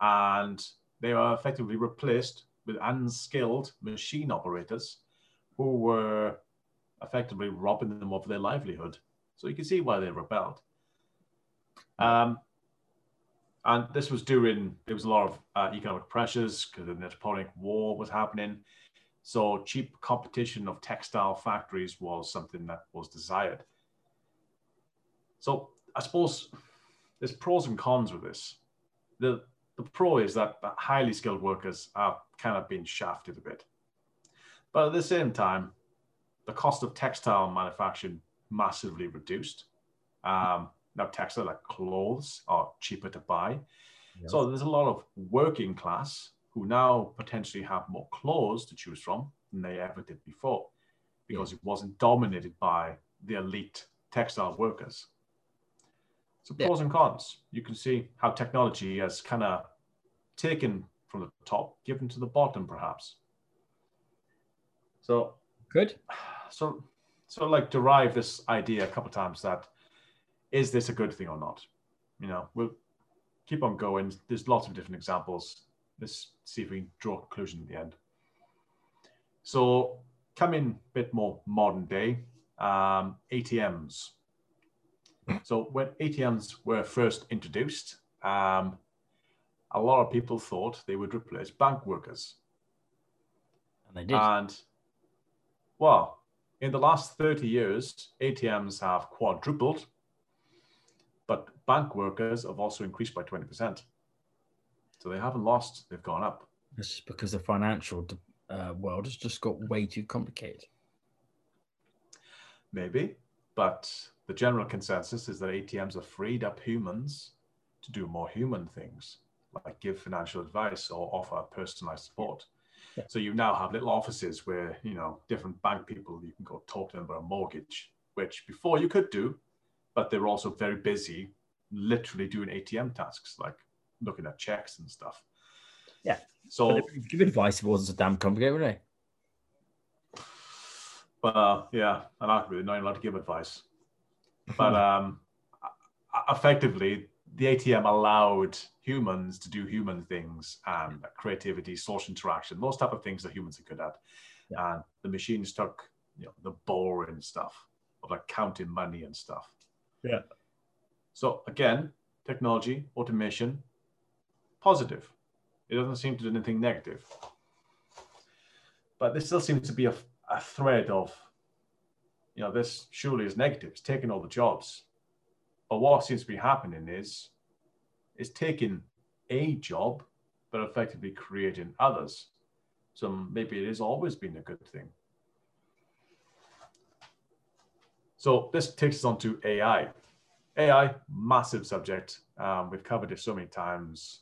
B: and they were effectively replaced with unskilled machine operators who were effectively robbing them of their livelihood. So you can see why they rebelled. Um, and this was during there was a lot of uh, economic pressures because the Napoleonic War was happening. So cheap competition of textile factories was something that was desired. So I suppose there's pros and cons with this. The the pro is that, that highly skilled workers are kind of being shafted a bit. But at the same time, the cost of textile manufacturing massively reduced. Um, now, textile like clothes are cheaper to buy. So there's a lot of working class who now potentially have more clothes to choose from than they ever did before because it wasn't dominated by the elite textile workers. So pros yeah. and cons. You can see how technology has kind of taken from the top, given to the bottom, perhaps. So
A: good.
B: So, so like derive this idea a couple times that is this a good thing or not? You know, we'll keep on going. There's lots of different examples. Let's see if we can draw a conclusion at the end. So, coming a bit more modern day, um, ATMs. So, when ATMs were first introduced, um, a lot of people thought they would replace bank workers.
A: And they did.
B: And, well, in the last 30 years, ATMs have quadrupled but bank workers have also increased by 20%. So they haven't lost, they've gone up.
A: It's just because the financial uh, world has just got way too complicated.
B: Maybe, but the general consensus is that ATMs have freed up humans to do more human things, like give financial advice or offer personalized support. Yeah. So you now have little offices where, you know, different bank people, you can go talk to them about a mortgage, which before you could do, but they're also very busy, literally doing ATM tasks like looking at checks and stuff.
A: Yeah.
B: So
A: give advice if it wasn't so damn complicated, would they?
B: But uh, yeah, and I really not allowed to give advice. But um, effectively, the ATM allowed humans to do human things and creativity, social interaction, those type of things that humans are good at. Yeah. And the machines took you know the boring stuff of like counting money and stuff.
A: Yeah.
B: So again, technology, automation, positive. It doesn't seem to do anything negative. But there still seems to be a, a thread of, you know, this surely is negative. It's taking all the jobs. But what seems to be happening is, it's taking a job, but effectively creating others. So maybe it has always been a good thing. So this takes us on to AI. AI, massive subject. Um, we've covered it so many times,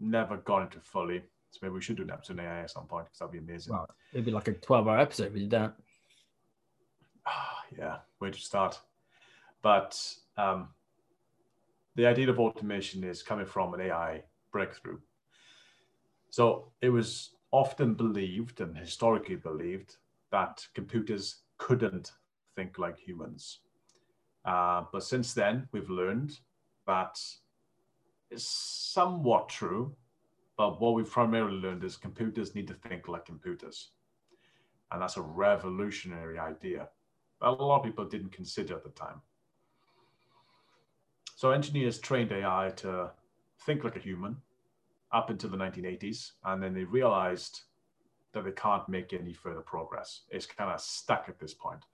B: never gone into fully. So maybe we should do an episode on AI at some point because that'd be amazing.
A: Well, it'd be like a 12 hour episode if we did that.
B: Yeah, where to start? But um, the idea of automation is coming from an AI breakthrough. So it was often believed and historically believed that computers couldn't think like humans. Uh, but since then, we've learned that it's somewhat true. But what we've primarily learned is computers need to think like computers. And that's a revolutionary idea a lot of people didn't consider at the time. So engineers trained AI to think like a human up until the 1980s. And then they realized that they can't make any further progress. It's kind of stuck at this point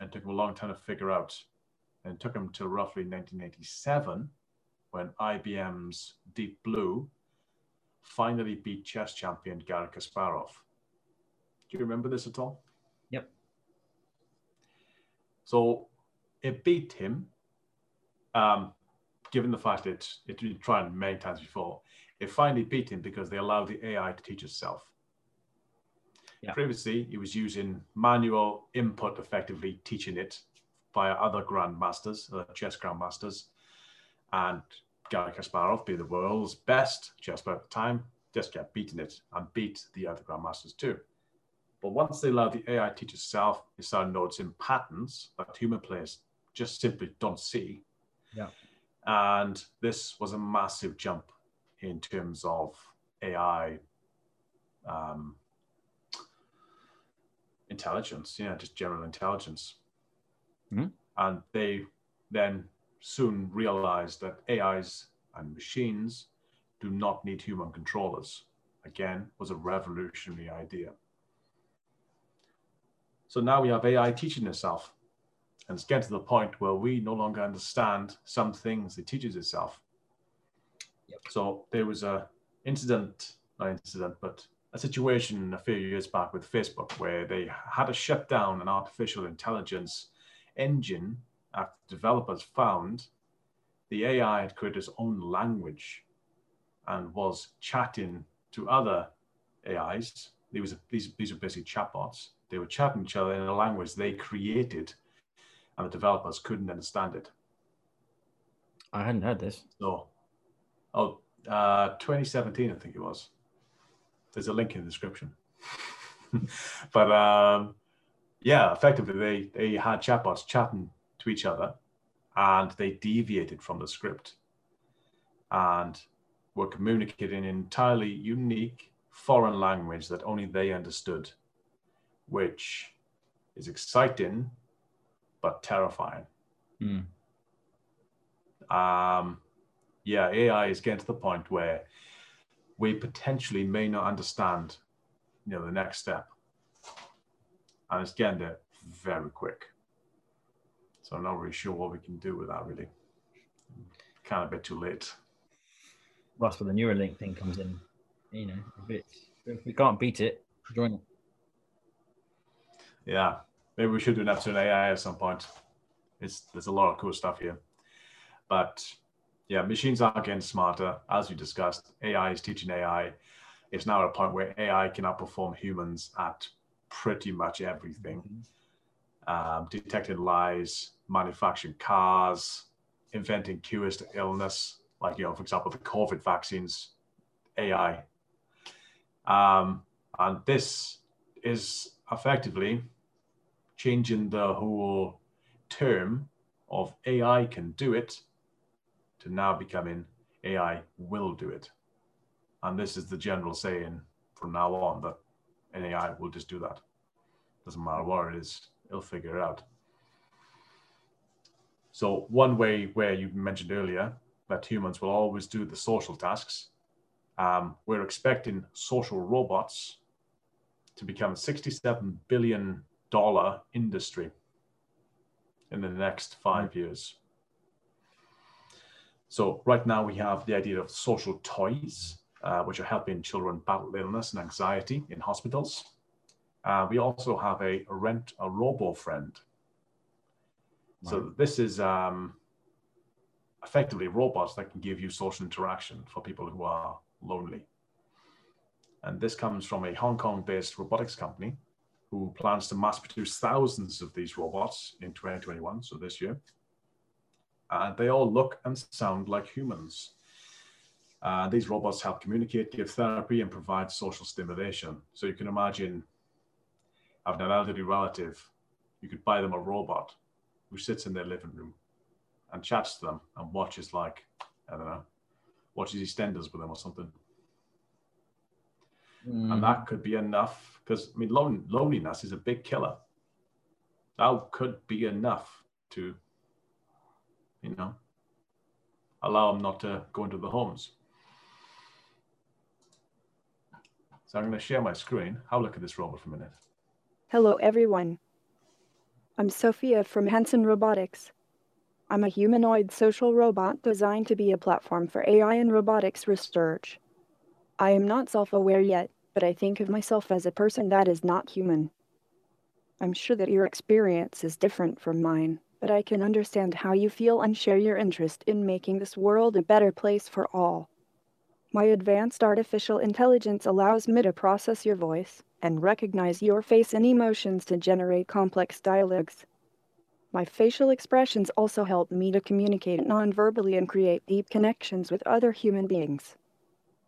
B: and took them a long time to figure out. And it took them to roughly 1987 when IBM's Deep Blue finally beat chess champion Garry Kasparov. Do you remember this at all? So it beat him, um, given the fact that it had been tried many times before. It finally beat him because they allowed the AI to teach itself. Yeah. Previously, it was using manual input, effectively teaching it via other grandmasters, uh, chess grandmasters, and Garry Kasparov, being the world's best chess player at the time, just kept beating it and beat the other grandmasters too. But once they allowed the AI teach itself, it started noticing patterns that human players just simply don't see.
A: Yeah.
B: And this was a massive jump in terms of AI um, intelligence, yeah, just general intelligence.
A: Mhm.
B: And they then soon realized that AIs and machines do not need human controllers. Again, was a revolutionary idea. So now we have AI teaching itself. And it's getting to the point where we no longer understand some things it teaches itself.
A: Yep.
B: So there was a incident, not incident, but a situation a few years back with Facebook where they had to shut down an artificial intelligence engine after developers found the AI had created its own language and was chatting to other AIs. These, was, these, these were basically chatbots. They were chatting each other in a language they created, and the developers couldn't understand it.
A: I hadn't heard this.
B: So, oh, uh, 2017, I think it was. There's a link in the description. but um, yeah, effectively, they, they had chatbots chatting to each other and they deviated from the script and were communicating in entirely unique foreign language that only they understood, which is exciting but terrifying.
A: Hmm.
B: Um, yeah, AI is getting to the point where we potentially may not understand, you know, the next step, and it's getting there very quick. So I'm not really sure what we can do with that. Really, kind of a bit too late.
A: That's where the Neuralink thing comes in. You know, if, it's, if we can't beat it, join it.
B: Yeah, maybe we should do an episode on AI at some point. It's there's a lot of cool stuff here, but yeah, machines are getting smarter, as we discussed. AI is teaching AI. It's now at a point where AI can outperform humans at pretty much everything. Um, detecting lies, manufacturing cars, inventing cures to illness, like you know, for example, the COVID vaccines, AI. Um, and this is effectively changing the whole term of AI can do it to now becoming AI will do it. And this is the general saying from now on that an AI will just do that. Doesn't matter what it is, it'll figure it out. So one way where you mentioned earlier that humans will always do the social tasks, um, we're expecting social robots to become a $67 billion industry in the next five years. So right now we have the idea of social toys, uh, which are helping children battle illness and anxiety in hospitals. Uh, we also have a rent a robo friend. So this is um, effectively robots that can give you social interaction for people who are lonely. And this comes from a Hong Kong-based robotics company who plans to mass produce thousands of these robots in 2021, so this year. And they all look and sound like humans. Uh, these robots help communicate, give therapy, and provide social stimulation. So you can imagine having an elderly relative, you could buy them a robot who sits in their living room and chats to them and watches like, I don't know, watches EastEnders with them or something.
A: Mm.
B: And that could be enough because, I mean, lon- loneliness is a big killer. That could be enough to, you know, allow them not to go into the homes. So I'm going to share my screen. Have a look at this robot for a minute.
C: Hello, everyone. I'm Sophia from Hanson Robotics. I'm a humanoid social robot designed to be a platform for AI and robotics research. I am not self aware yet, but I think of myself as a person that is not human. I'm sure that your experience is different from mine, but I can understand how you feel and share your interest in making this world a better place for all. My advanced artificial intelligence allows me to process your voice and recognize your face and emotions to generate complex dialogues. My facial expressions also help me to communicate non-verbally and create deep connections with other human beings.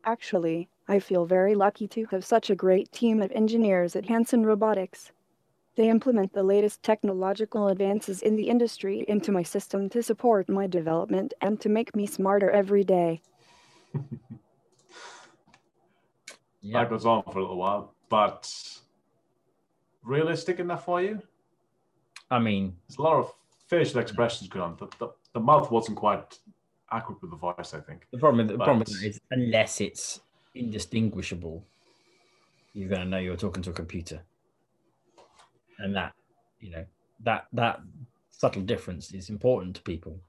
C: Actually, I feel very lucky to have such a great team of engineers at Hanson Robotics. They implement the latest technological advances in the industry into my system to support my development and to make me smarter every day.
A: Yeah.
B: That goes on for a little while, but realistic enough for you?
A: I mean,
B: There's a lot of facial expressions going on. The, the, the mouth wasn't quite accurate with the voice, I think.
A: the problem, the
B: But-
A: that is unless it's indistinguishable, you're going to know you're talking to a computer, and that, you know, that that subtle difference is important to people.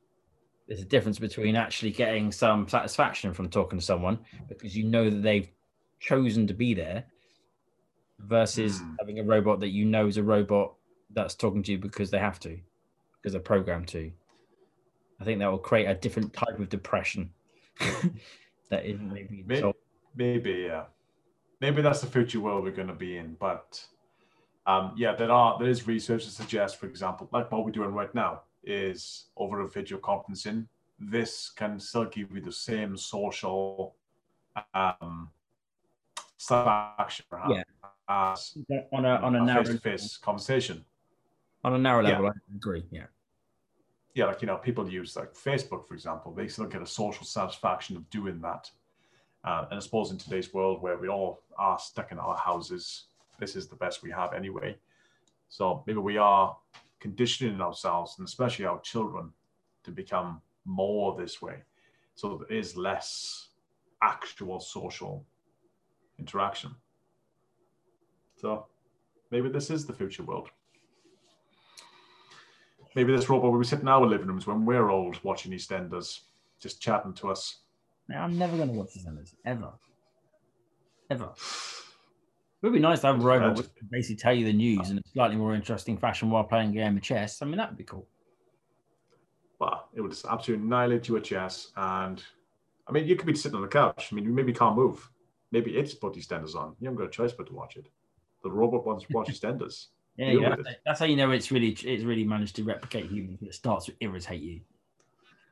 A: There's a difference between actually getting some satisfaction from talking to someone because you know that they've chosen to be there versus
B: Hmm.
A: having a robot that you know is a robot that's talking to you because they have to, because they're programmed to. I think that will create a different type of depression that isn't maybe
B: May-
A: so
B: Maybe, yeah. Maybe that's the future world we're going to be in. But um, yeah, there are there is research that suggests, for example, like what we're doing right now is over a video conferencing. This can still give you the same social um, satisfaction
A: Yeah.
B: as
A: on a on a narrow
B: face-to-face conversation.
A: On a narrow
B: Yeah.
A: level. I agree. Yeah.
B: yeah, like you know, people use like Facebook, for example, they still get a social satisfaction of doing that. Uh, and I suppose in today's world where we all are stuck in our houses, this is the best we have anyway. So maybe we are conditioning ourselves and especially our children to become more this way. So there is less actual social interaction. So maybe this is the future world. Maybe this robot will be sitting in our living rooms when we're old watching EastEnders, just chatting to us.
A: Now, I'm never going to watch EastEnders ever, ever. It would be nice to have a robot which could basically tell you the news in a slightly more interesting fashion while playing a game of chess. I mean, that would be cool.
B: Well, it would just absolutely annihilate you at chess. And I mean, you could be sitting on the couch. I mean, you maybe can't move. Maybe it's put EastEnders on. You haven't got a choice but to watch it. The robot wants to watch EastEnders.
A: Yeah, yeah that's, that's how you know it's really it's really managed to replicate humans. It starts to irritate you.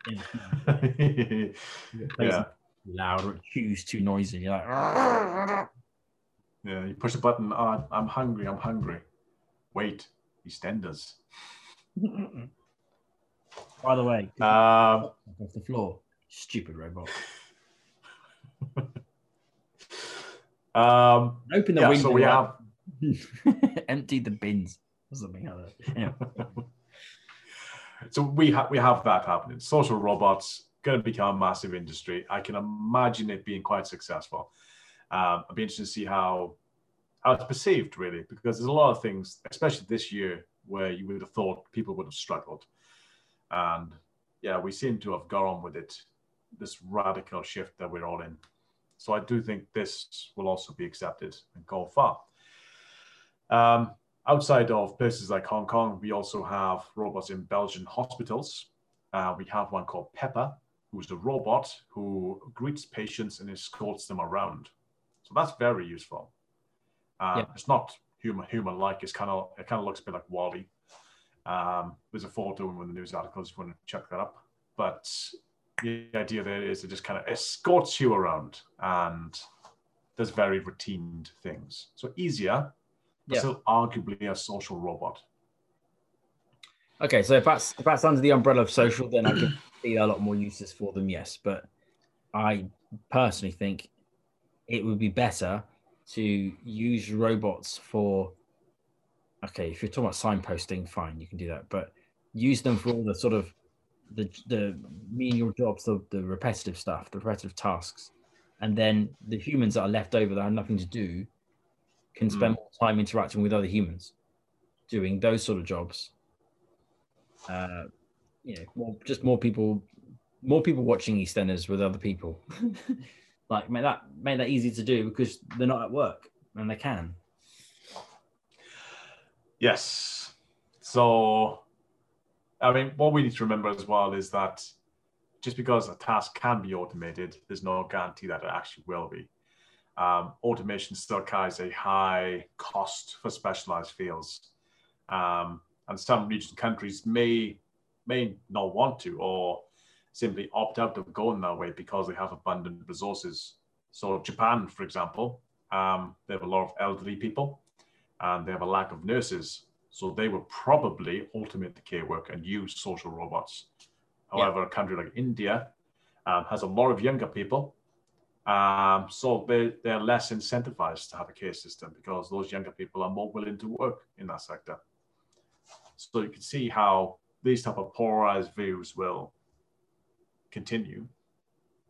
A: Yeah.
B: Yeah.
A: loud or chews too noisy. You're like,
B: Yeah. You push a button. Oh, I'm hungry. I'm hungry. Wait, EastEnders.
A: by the way,
B: Um,
A: off the floor, stupid robot.
B: um,
A: Open the
B: yeah,
A: window.
B: so we have.
A: empty the bins or something like that. Anyway,
B: so we have we have that happening. Social robots going to become a massive industry. I can imagine it being quite successful. Um, I'd be interested to see how how it's perceived, really, because there's a lot of things, especially this year, where you would have thought people would have struggled, and yeah, we seem to have gone on with it. This radical shift that we're all in. So I do think this will also be accepted and go far. Um, outside of places like Hong Kong, we also have robots in Belgian hospitals. Uh, we have one called Pepper, who's a robot who greets patients and escorts them around. So that's very useful. Uh,
A: Yeah.
B: It's not human human like. It's kind of it kind of looks a bit like WALL-E. Um, there's a photo in one of the news articles if you want to check that up. But the idea there is it just kind of escorts you around and does very routine things. So easier,
A: Yeah.
B: still arguably a social robot.
A: okay, so if that's if that's under the umbrella of social, then I can see a lot more uses for them. Yes, but I personally think it would be better to use robots for. Okay, if you're talking about signposting, fine, you can do that, but use them for all the sort of the the menial jobs, the the repetitive stuff, the repetitive tasks, and then the humans that are left over that have nothing to do can spend more time interacting with other humans, doing those sort of jobs. Uh, you know, more, just more people, more people watching EastEnders with other people. like make that make that easy to do because they're not at work and they can.
B: Yes. So, I mean, what we need to remember as well is that just because a task can be automated, there's no guarantee that it actually will be. Um, automation still carries a high cost for specialized fields. Um, and some regions and countries may may not want to or simply opt out of going that way because they have abundant resources. So Japan, for example, um, they have a lot of elderly people and they have a lack of nurses. So they will probably automate the care work and use social robots. However, a country like India um, has a lot of younger people Um, so they, they're less incentivized to have a care system because those younger people are more willing to work in that sector. So you can see how these type of polarized views will continue.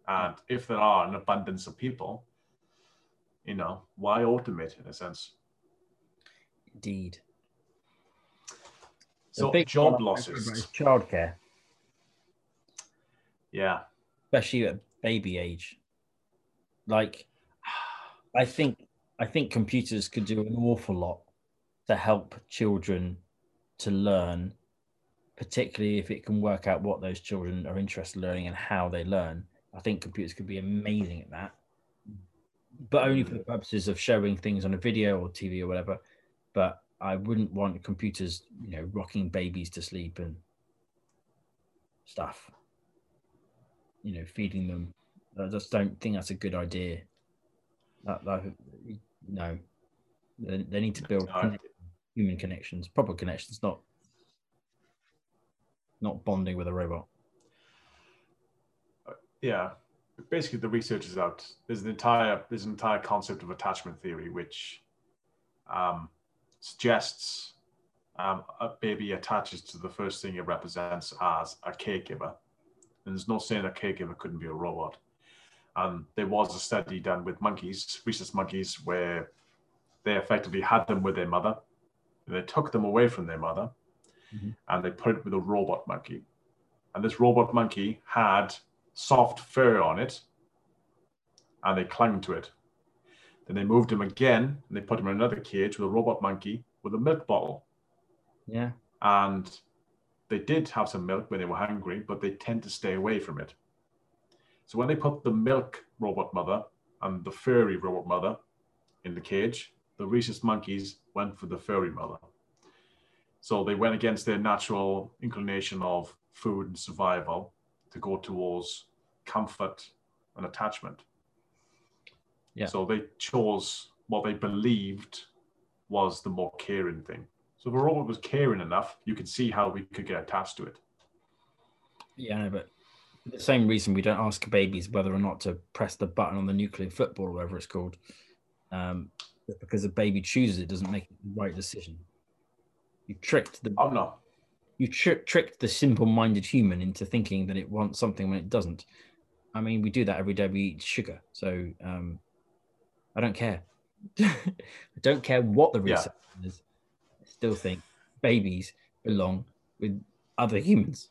B: And if there are an abundance of people, you know, why automate in a sense?
A: Indeed.
B: So
A: big
B: job losses.
A: Childcare,
B: Yeah.
A: especially at baby age. Like, I think I think computers could do an awful lot to help children to learn, particularly if it can work out what those children are interested in learning and how they learn. I think computers could be amazing at that, but only for the purposes of showing things on a video or TV or whatever. But I wouldn't want computers, you know, rocking babies to sleep and stuff. You know, feeding them. I just don't think that's a good idea. That, that no, they, they need to build
B: No,
A: human connections, proper connections, not not bonding with a robot.
B: yeah. Basically the research is out. There's an entire there's an entire concept of attachment theory which um, suggests um, a baby attaches to the first thing it represents as a caregiver. And there's no saying a caregiver couldn't be a robot and there was a study done with monkeys rhesus monkeys where they effectively had them with their mother they took them away from their mother
A: Mhm.
B: and they put it with a robot monkey and this robot monkey had soft fur on it and they clung to it. Then they moved him again and they put him in another cage with a robot monkey with a milk bottle.
A: Yeah,
B: And they did have some milk when they were hungry, but they tend to stay away from it. So when they put the milk robot mother and the furry robot mother in the cage, the rhesus monkeys went for the furry mother. So they went against their natural inclination of food and survival to go towards comfort and attachment.
A: Yeah.
B: So they chose what they believed was the more caring thing. So if a robot was caring enough, you could see how we could get attached to it.
A: yeah, but the same reason we don't ask babies whether or not to press the button on the nuclear football or whatever it's called. Um, because a baby chooses it doesn't make the right decision. You tricked the
B: I'm not.
A: you tri- tricked the simple-minded human into thinking that it wants something when it doesn't. I mean, we do that every day. We eat sugar, so um, I don't care. I don't care what the
B: Yeah.
A: is. I still think babies belong with other humans.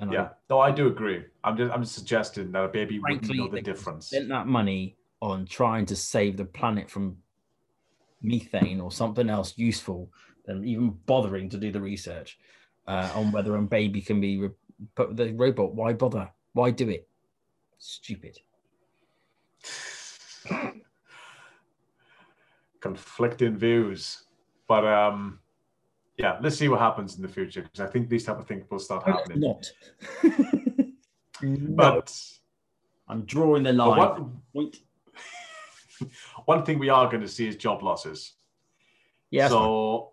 A: And
B: Yeah. No, I do agree. I'm just I'm just suggesting that a baby
A: Frankly,
B: wouldn't know the difference.
A: spent that money on trying to save the planet from methane or something else useful than even bothering to do the research uh, on whether a baby can be re- put with the robot. Why bother? Why do it? Stupid.
B: Conflicting views. But um yeah, let's see what happens in the future because I think these type of things will start happening.
A: Not. no,
B: But,
A: I'm drawing the line.
B: one, one thing we are going to see is job losses.
A: Yeah.
B: so,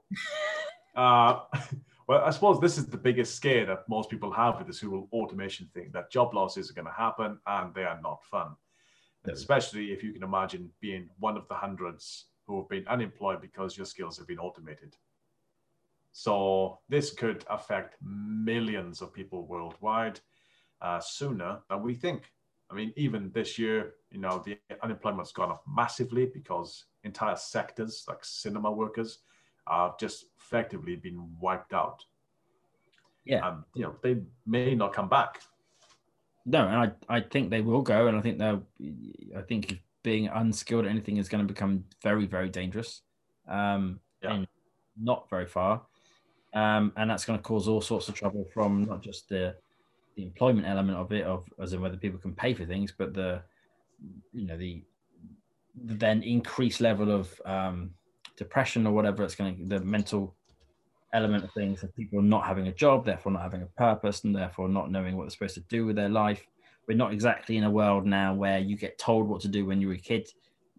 B: uh, well, I suppose this is the biggest scare that most people have with this whole automation thing that job losses are going to happen and they are not fun.
A: No.
B: Especially if you can imagine being one of the hundreds who have been unemployed because your skills have been automated. So, this could affect millions of people worldwide uh, sooner than we think. I mean, even this year, you know, the unemployment's gone up massively because entire sectors like cinema workers have just effectively been wiped out.
A: Yeah.
B: And, you know, they may not come back.
A: No, and I, I think they will go, and I think they'll. I think being unskilled at anything is going to become very, very dangerous, um,
B: Yeah.
A: and not very far, um, and that's going to cause all sorts of trouble from not just the the employment element of it, of as in whether people can pay for things, but the you know the, the then increased level of um, depression or whatever it's going to the mental element of things of people not having a job, therefore not having a purpose, and therefore not knowing what they're supposed to do with their life. We're not exactly in a world now where you get told what to do when you're a kid.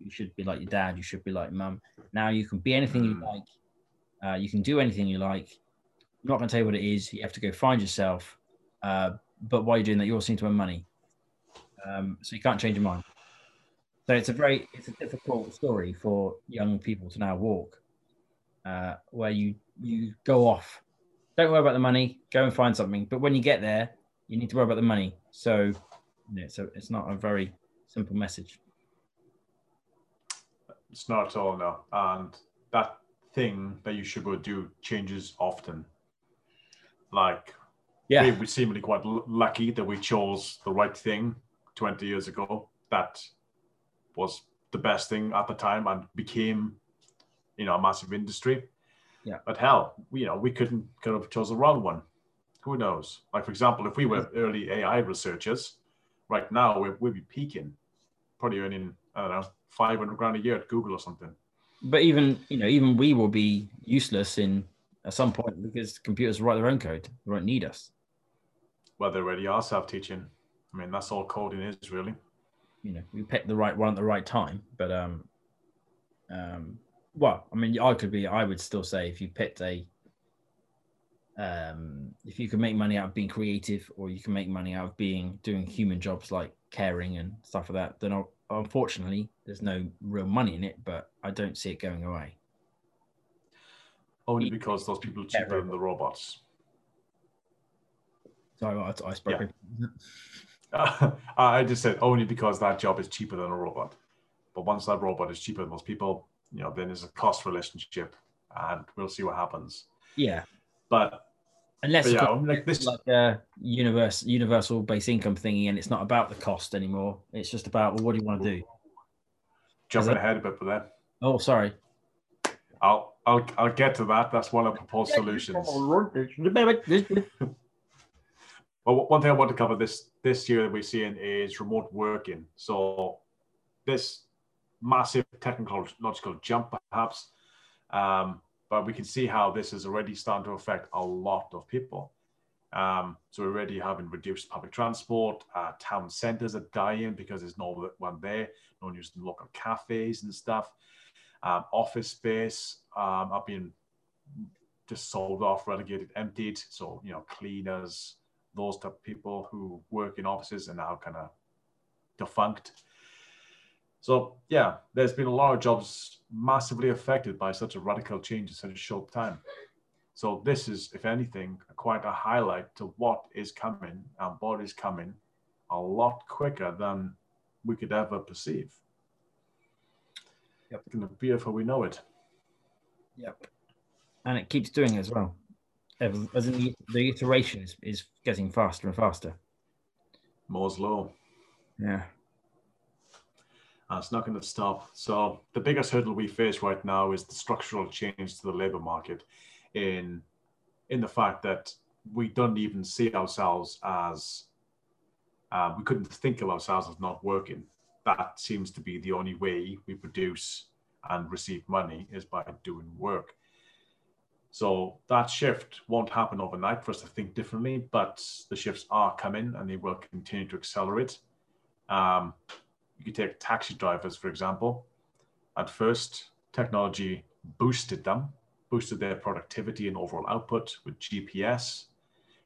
A: You should be like your dad. You should be like mum. Now you can be anything you
B: Mm.
A: like. Uh, you can do anything you like. I'm not going to tell you what it is. You have to go find yourself. Uh, but while you're doing that, you also need to earn money. Um, so you can't change your mind. So it's a very it's a difficult story for young people to now walk, uh, where you you go off, don't worry about the money, go and find something. But when you get there, you need to worry about the money. So, you know, so it's not a very simple message.
B: It's not at all no, and that thing that you should go do changes often. Like,
A: Yeah,
B: we were seemingly quite lucky that we chose the right thing 20 years ago. That was the best thing at the time and became, you know, a massive industry.
A: Yeah.
B: But hell, you know, we couldn't could have chose the wrong one. Who knows? Like for example, if we were mm-hmm. early AI researchers, right now we we'd be peaking, probably earning I don't know 500 grand a year at Google or something.
A: but even you know even we will be useless in at some point because computers write their own code. They won't need us.
B: Well, they already are self-teaching. I mean, that's all coding is really.
A: you know we picked the right one at the right time but um um well i mean i could be i would still say if you picked a um if you can make money out of being creative or you can make money out of being doing human jobs like caring and stuff like that then I'll, unfortunately there's no real money in it but i don't see it going away
B: Only because those people are
A: Yeah,
B: cheaper than the robots.
A: so i, I spoke
B: I just said only because that job is cheaper than a robot. But once that robot is cheaper than most people, you know, then there's a cost relationship, and we'll see what happens.
A: yeah
B: But,
A: unless
B: but
A: it's
B: yeah,
A: got
B: like this,
A: like a universe universal base income thingy and it's not about the cost anymore it's just about well, what do you want to do
B: jumping ahead a bit for that.
A: oh sorry
B: I'll I'll I'll get to that. That's one of the proposed solutions. Well, one thing I want to cover this this year that we're seeing is remote working. So this massive technological jump, perhaps, um, but we can see how this is already starting to affect a lot of people. Um, so we're already having reduced public transport. Uh, town centres are dying because there's no one there. No one using local cafes and stuff. Um, office space um, being just sold off, relegated, emptied. So you know, cleaners, those type of people who work in offices are now kind of defunct. So yeah, there's been a lot of jobs massively affected by such a radical change in such a short time. So this is, if anything, quite a highlight to what is coming and what is coming a lot quicker than we could ever perceive.
A: Yep.
B: It's going to be before we know it.
A: Yep. And it keeps doing it as well. As as in the, the iteration is, is getting faster and faster.
B: Moore's law.
A: Yeah.
B: Uh, it's not going to stop. So the biggest hurdle we face right now is the structural change to the labor market, in in the fact that we don't even see ourselves as uh, we couldn't think of ourselves as not working. That seems to be the only way we produce and receive money is by doing work. So that shift won't happen overnight for us to think differently, but the shifts are coming and they will continue to accelerate. Um, you take taxi drivers, for example. At first, technology boosted them, boosted their productivity and overall output with GPS,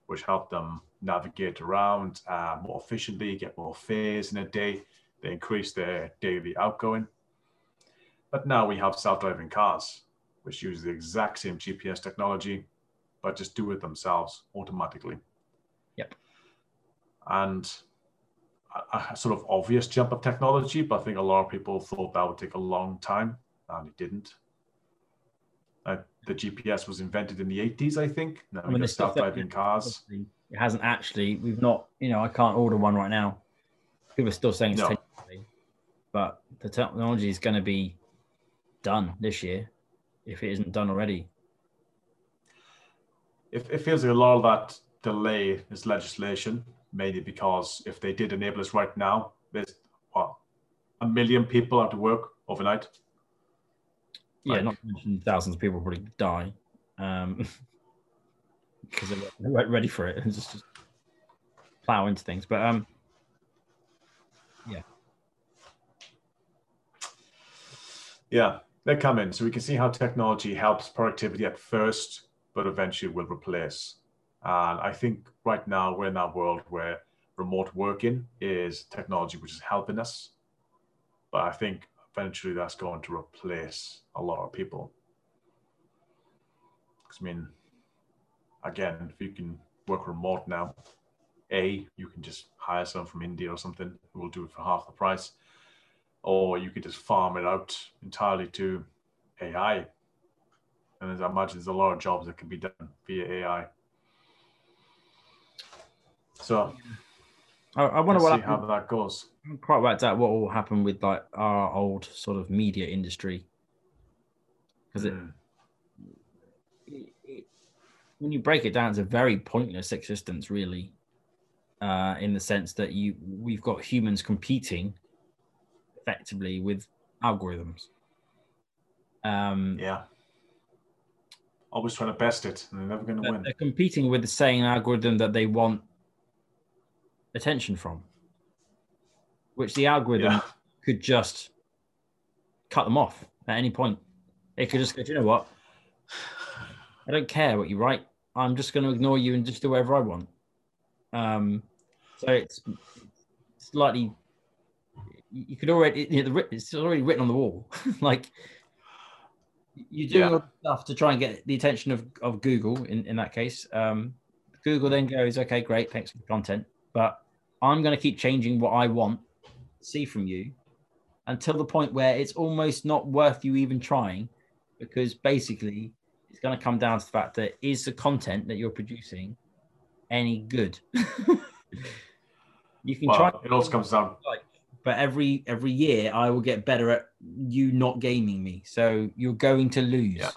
B: which helped them navigate around uh, more efficiently, get more fares in a day. They increased their daily outgoing. But now we have self driving cars, which use the exact same GPS technology, but just do it themselves automatically.
A: Yep.
B: And a, a sort of obvious jump of technology, but I think a lot of people thought that would take a long time, and it didn't. Uh, the GPS was invented in the 80s, I think. Now
A: I
B: we
A: mean,
B: got
A: there's
B: self-driving cars.
A: It hasn't actually, we've not, you know, I can't order one right now. People are still saying it's
B: No.
A: 10 years, but the technology is going to be done this year if it isn't done already.
B: It, it feels like a lot of that delay is legislation, mainly because if they did enable us right now, there's what a million people out to work overnight.
A: Yeah,
B: Like-
A: not to mention thousands of people probably die um, because they weren't- they weren't ready for it and just, just plow into things. But um,
B: Yeah, they're coming. So we can see how technology helps productivity at first, but eventually will replace. And I think right now we're in that world where remote working is technology which is helping us. but I think eventually that's going to replace a lot of people. Because I mean, again, if you can work remote now, a you can just hire someone from India or something who will do it for half the price, or you could just farm it out entirely to AI. And as I imagine, there's a lot of jobs that can be done via AI. So
A: I, I wonder what
B: see how that goes.
A: I'm quite worked out what will happen with like our old sort of media industry because it,
B: Mm.
A: it- it- when you break it down, it's a very pointless existence, really, uh, in the sense that you we've got humans competing effectively with algorithms. Um,
B: Yeah. Always trying to best it, and they're never going to win.
A: they're competing with the same algorithm that they want attention from, which the algorithm
B: Yeah.
A: could just cut them off at any point. It could just go, "Do you know what? I don't care what you write. I'm just going to ignore you and just do whatever I want. Um, so it's slightly. You could already. You know, the, it's already written on the wall. like you do
B: Yeah.
A: stuff to try and get the attention of, of Google. In in that case, um, Google then goes, "Okay, great, thanks for the content, but I'm going to keep changing what I want to see from you until the point where it's almost not worth you even trying, because basically it's going to come down to the fact that is the content that you're producing any good? you can try,
B: it also comes down.
A: like, but every every year I will get better at you not gaming me. So you're going to lose.
B: Yeah.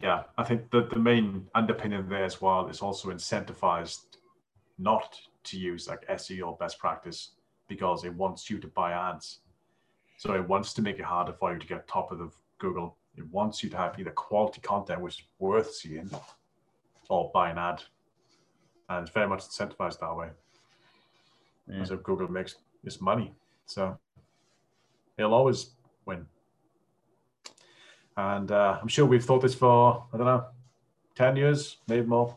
B: Yeah, I think that the main underpinning there as well is also incentivized not to use like SEO best practice because it wants you to buy ads. So it wants to make it harder for you to get top of the Google. It wants you to have either quality content which is worth seeing or buy an ad. And it's very much incentivized that way.
A: Yeah.
B: So Google makes its money. So it'll always win. And uh, I'm sure we've thought this for, I don't know, 10 years, maybe more.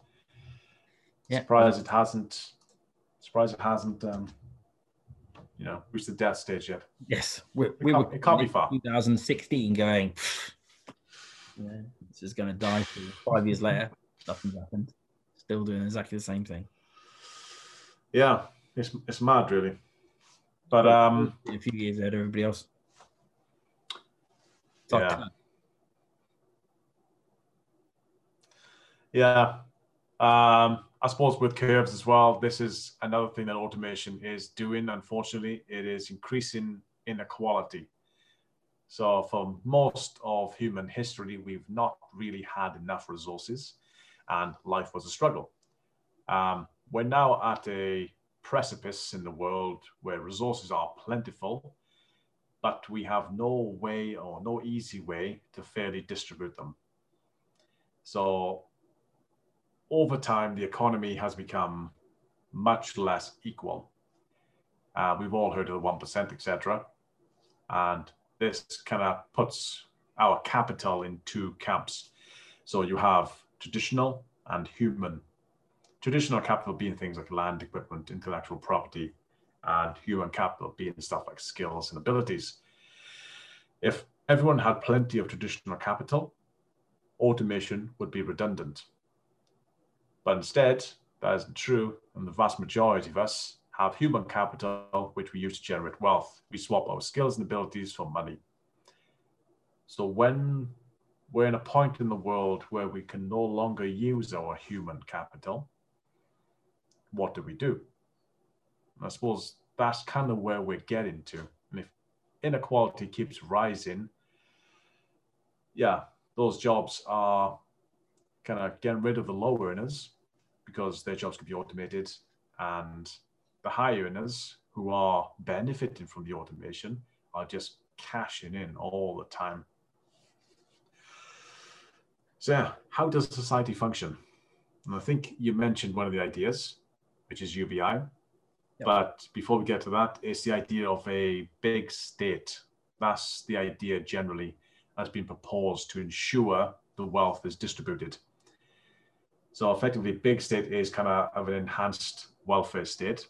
A: Yeah.
B: Surprised it hasn't, surprised it hasn't, um, you know, reached the death stage yet.
A: Yes, we, we
B: can't-
A: were.
B: it can't be far.
A: 2016, going. Yeah, this is going to die. For five years later, nothing's happened. Still doing exactly the same thing.
B: Yeah, it's, it's mad, really. But um,
A: a few years ahead of everybody else.
B: Yeah. Yeah. Um, I suppose with curves as well, this is another thing that automation is doing. Unfortunately, it is increasing inequality. So, for most of human history, we've not really had enough resources, and life was a struggle. Um, we're now at a precipice in the world where resources are plentiful, but we have no way or no easy way to fairly distribute them. So, over time, the economy has become much less equal. Uh, we've all heard of the 1%, etc. And this kind of puts our capital in two camps. So you have traditional and human. Traditional capital being things like land, equipment, intellectual property, and human capital being stuff like skills and abilities. If everyone had plenty of traditional capital, automation would be redundant. But instead, that isn't true, and the vast majority of us have human capital, which we use to generate wealth. We swap our skills and abilities for money. So when we're in a point in the world where we can no longer use our human capital, what do we do? And I suppose that's kind of where we're getting to. And if inequality keeps rising, yeah, those jobs are kind of getting rid of the low earners because their jobs could be automated and the high earners who are benefiting from the automation are just cashing in all the time. So, how does society function? And I think you mentioned one of the ideas, which is UBI. But before we get to that, it's the idea of a big state. That's the idea generally that's been proposed to ensure the wealth is distributed. So effectively, big state is kind of, of an enhanced welfare state.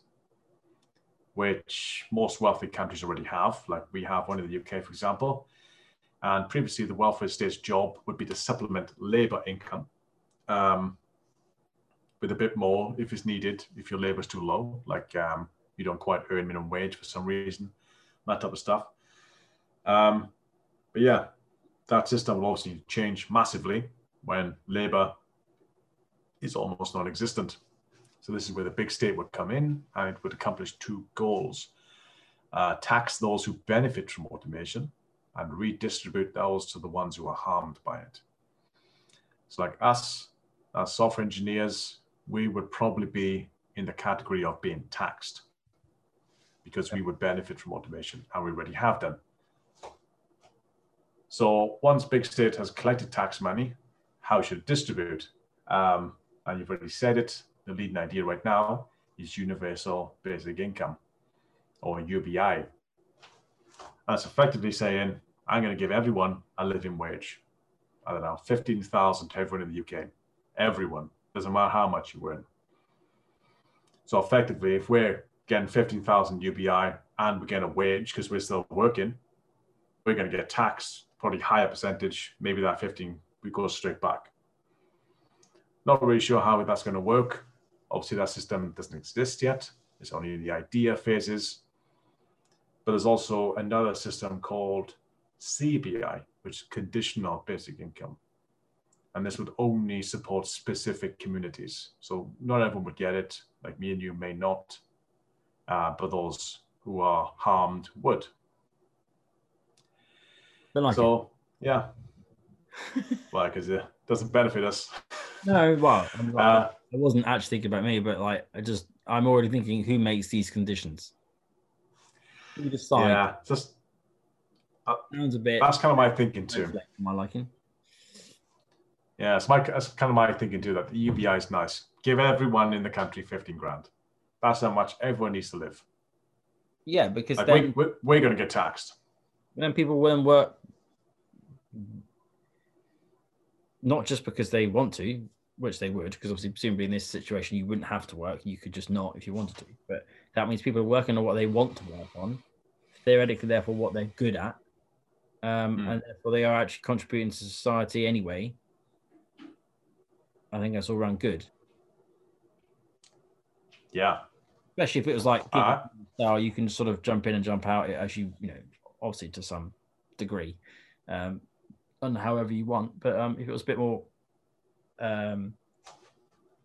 B: which most wealthy countries already have, like we have one in the UK, for example. And previously, the welfare state's job would be to supplement labor income um, with a bit more if it's needed, if your labor is too low, like um, you don't quite earn minimum wage for some reason, that type of stuff. Um, but yeah, that system will obviously change massively when labor is almost non existent. So this is where the big state would come in and it would accomplish two goals. Uh, tax those who benefit from automation and redistribute those to the ones who are harmed by it. It's like us, as software engineers, we would probably be in the category of being taxed because we would benefit from automation and we already have done. So once big state has collected tax money, how should it distribute? Um, and you've already said it, the leading idea right now is universal basic income or UBI. That's effectively saying, I'm going to give everyone a living wage. I don't know, 15,000 to everyone in the UK. Everyone, doesn't matter how much you earn. So effectively, if we're getting 15,000 UBI and we're getting a wage because we're still working, we're going to get taxed probably higher percentage. Maybe that 15 we go straight back. Not really sure how that's going to work. Obviously, that system doesn't exist yet. It's only in the idea phases. But there's also another system called CBI, which is conditional basic income. And this would only support specific communities. So not everyone would get it, like me and you may not, uh, but those who are harmed would. Like so, it. yeah. well, because it doesn't benefit us.
A: No, well, uh, I wasn't actually thinking about me, but like, I just, I'm already thinking who makes these conditions.
B: Who decide? Yeah, just
A: uh, sounds a bit.
B: That's kind of my thinking too.
A: My liking.
B: Yeah, it's my that's kind of my thinking too. That the UBI is nice. Give everyone in the country fifteen grand. That's how much everyone needs to live.
A: Yeah, because like then,
B: we, we're, we're going to get taxed.
A: Then people will work not just because they want to, which they would, because obviously, presumably in this situation, you wouldn't have to work. You could just not if you wanted to. But that means people are working on what they want to work on, theoretically, therefore, what they're good at. Um, mm. And therefore, they are actually contributing to society anyway. I think that's all around good.
B: Yeah.
A: Especially if it was like uh, style, you can sort of jump in and jump out as you, you know, obviously to some degree. Um, and however you want. But um, if it was a bit more um,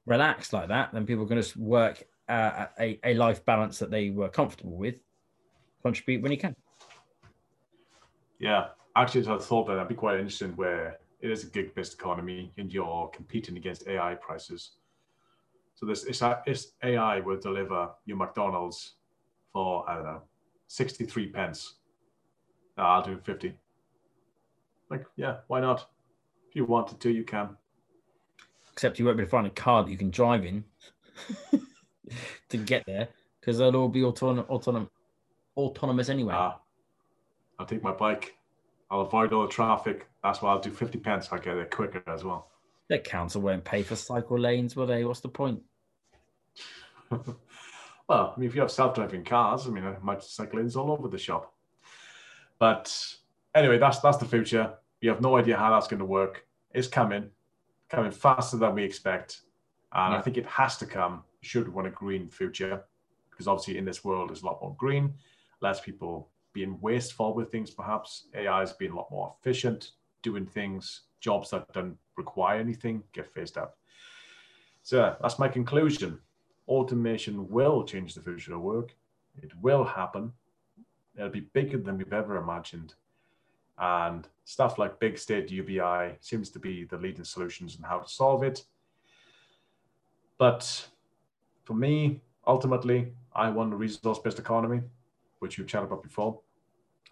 A: relaxed like that, then people can just work uh, a, a life balance that they were comfortable with, contribute when you can.
B: Yeah, actually, I thought that that'd be quite interesting where it is a gig-based economy and you're competing against AI prices. So this this AI will deliver your McDonald's for I don't know, sixty-three pence. No, I'll do fifty. Like, yeah, why not? If you wanted to, you can.
A: Except you won't be able to find a car that you can drive in to get there because they'll all be autonom- autonom- autonomous anyway. Ah,
B: I'll take my bike. I'll avoid all the traffic. That's why I'll do 50 pence. I'll get there quicker as well.
A: The council won't pay for cycle lanes, will they? What's the point?
B: well, I mean, if you have self-driving cars, I mean, I might cycle lanes all over the shop. But anyway, that's that's the future. We have no idea how that's going to work. It's coming, coming faster than we expect, and yeah. I think it has to come. Should we want a green future, because obviously in this world there's a lot more green, less people being wasteful with things. Perhaps AI is being a lot more efficient, doing things, jobs that don't require anything get phased out. So that's my conclusion. Automation will change the future of work. It will happen. It'll be bigger than we've ever imagined. And stuff like big state UBI seems to be the leading solutions and how to solve it. But for me, ultimately, I want a resource based economy, which you've chatted about before.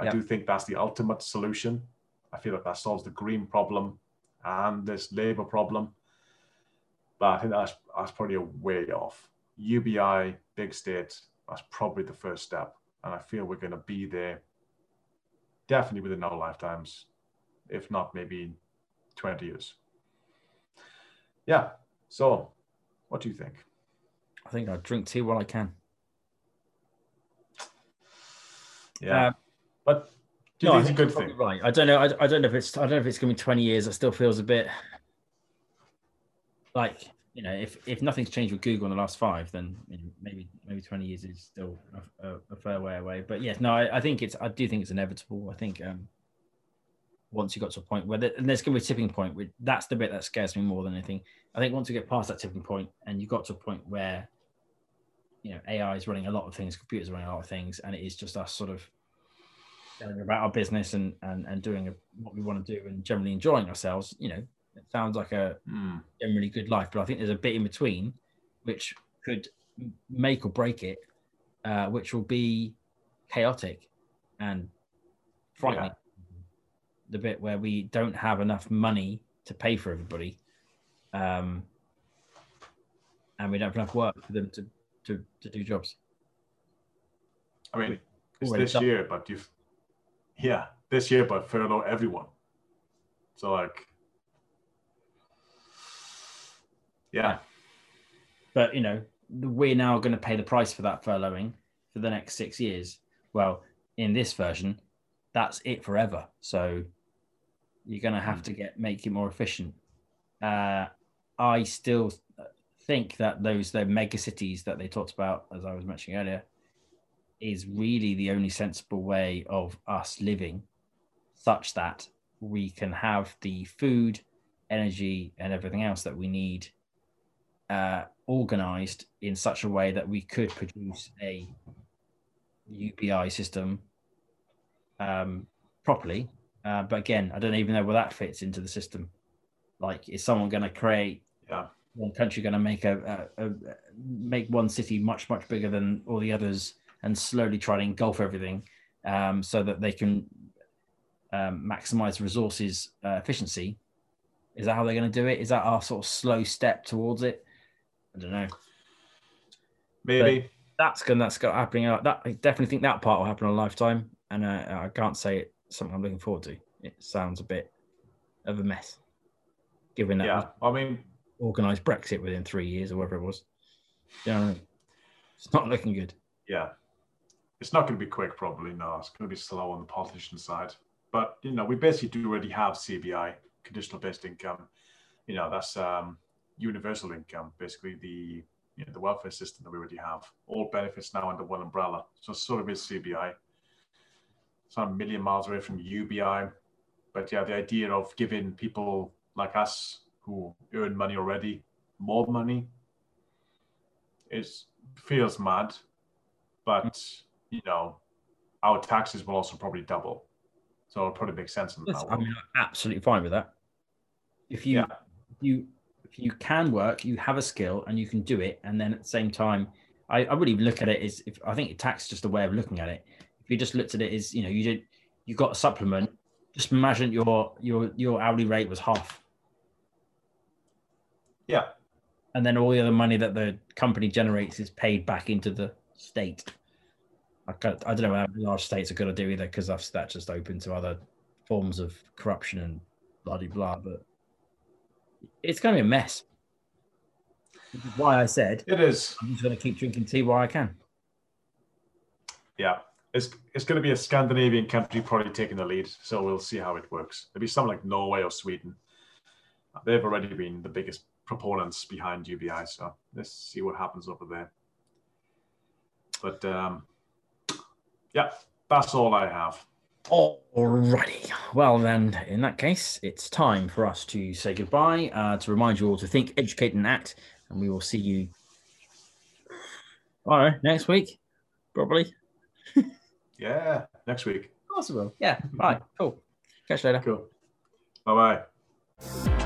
B: I do think that's the ultimate solution. I feel like that solves the green problem and this labor problem. But I think that's, that's probably a way off. UBI, big state, that's probably the first step. And I feel we're going to be there definitely within our lifetimes, if not maybe 20 years. Yeah. So, what do you think?
A: I think I drink tea while I can.
B: Yeah,
A: Uh,
B: but do
A: no,
B: think it's a good thing?
A: Right. I don't know. I, I don't know if it's. I don't know if it's going to be twenty years. It still feels a bit like you know, if if nothing's changed with Google in the last five, then you know, maybe maybe twenty years is still a, a, a fair way away. But yes, no, I, I think it's. I do think it's inevitable. I think um, once you got to a point where there, and there's going to be a tipping point. That's the bit that scares me more than anything. I think once you get past that tipping point, and you got to a point where you know AI is running a lot of things, computers are running a lot of things, and it is just us sort of going about our business and and and doing a, what we want to do and generally enjoying ourselves. You know, it sounds like a
B: Hmm.
A: generally good life, but I think there's a bit in between which could make or break it, uh, which will be chaotic and frightening. The bit where we don't have enough money to pay for everybody, um, and we don't have enough work for them to to, to do jobs.
B: I mean, it's this
A: done.
B: year, but you've, yeah, this year, but furlough everyone. So like, yeah,
A: But you know, we're now going to pay the price for that furloughing for the next six years. Well, in this version, that's it forever. So you're going to have to get make it more efficient. Uh, I still think that those the mega cities that they talked about, as I was mentioning earlier, is really the only sensible way of us living, such that we can have the food, energy, and everything else that we need uh, organized in such a way that we could produce a UBI system um, properly. Uh, but again, I don't even know where that fits into the system. Like, is someone going to create
B: yeah,
A: one country going to make a, a, a make one city much much bigger than all the others and slowly try to engulf everything um, so that they can um, maximize resources uh, efficiency? Is that how they're going to do it? Is that our sort of slow step towards it? I don't know.
B: maybe.
A: that's gonna that's got happening. uh, That I definitely think that part will happen in a lifetime, and uh, I can't say it's something I'm looking forward to. It sounds a bit of a mess, given that
B: yeah, I mean,
A: we organised Brexit within three years or whatever it was. Mean? It's not looking good.
B: yeah, it's not going to be quick. Probably no. It's going to be slow on the politician side. But you know, we basically do already have CBI, conditional based income. You know, that's um, universal income, basically the you know, the welfare system that we already have. All benefits now under one umbrella. So sort of is CBI. It's not a million miles away from UBI. But yeah, the idea of giving people like us who earn money already more money is feels mad. But you know, our taxes will also probably double. So it'll probably make sense in that
A: I mean, I'm absolutely fine with that. If you
B: Yeah.
A: if you if you can work, you have a skill and you can do it, and then at the same time, I, I really look at it as if I think tax is just a way of looking at it. If you just looked at it as you know, you did you got a supplement, just imagine your your your hourly rate was half.
B: Yeah.
A: and then all the other money that the company generates is paid back into the state. I, I don't know how large states are going to do either because that's just open to other forms of corruption and blah blah blah. But it's going to be a mess. Which is why I said
B: It is.
A: I'm just going to keep drinking tea while I can.
B: Yeah. It's, it's going to be a Scandinavian country probably taking the lead. So we'll see how it works. Maybe something like Norway or Sweden. They've already been the biggest proponents behind UBI. So let's see what happens over there. But um, yeah, that's all I have.
A: Alrighty. Well, then, in that case, it's time for us to say goodbye. Uh, to remind you all to think, educate, and act. And we will see you. All right, next week, probably.
B: Yeah, next week.
A: Possible. Yeah. Right. Cool. Catch you later.
B: Cool. Bye bye.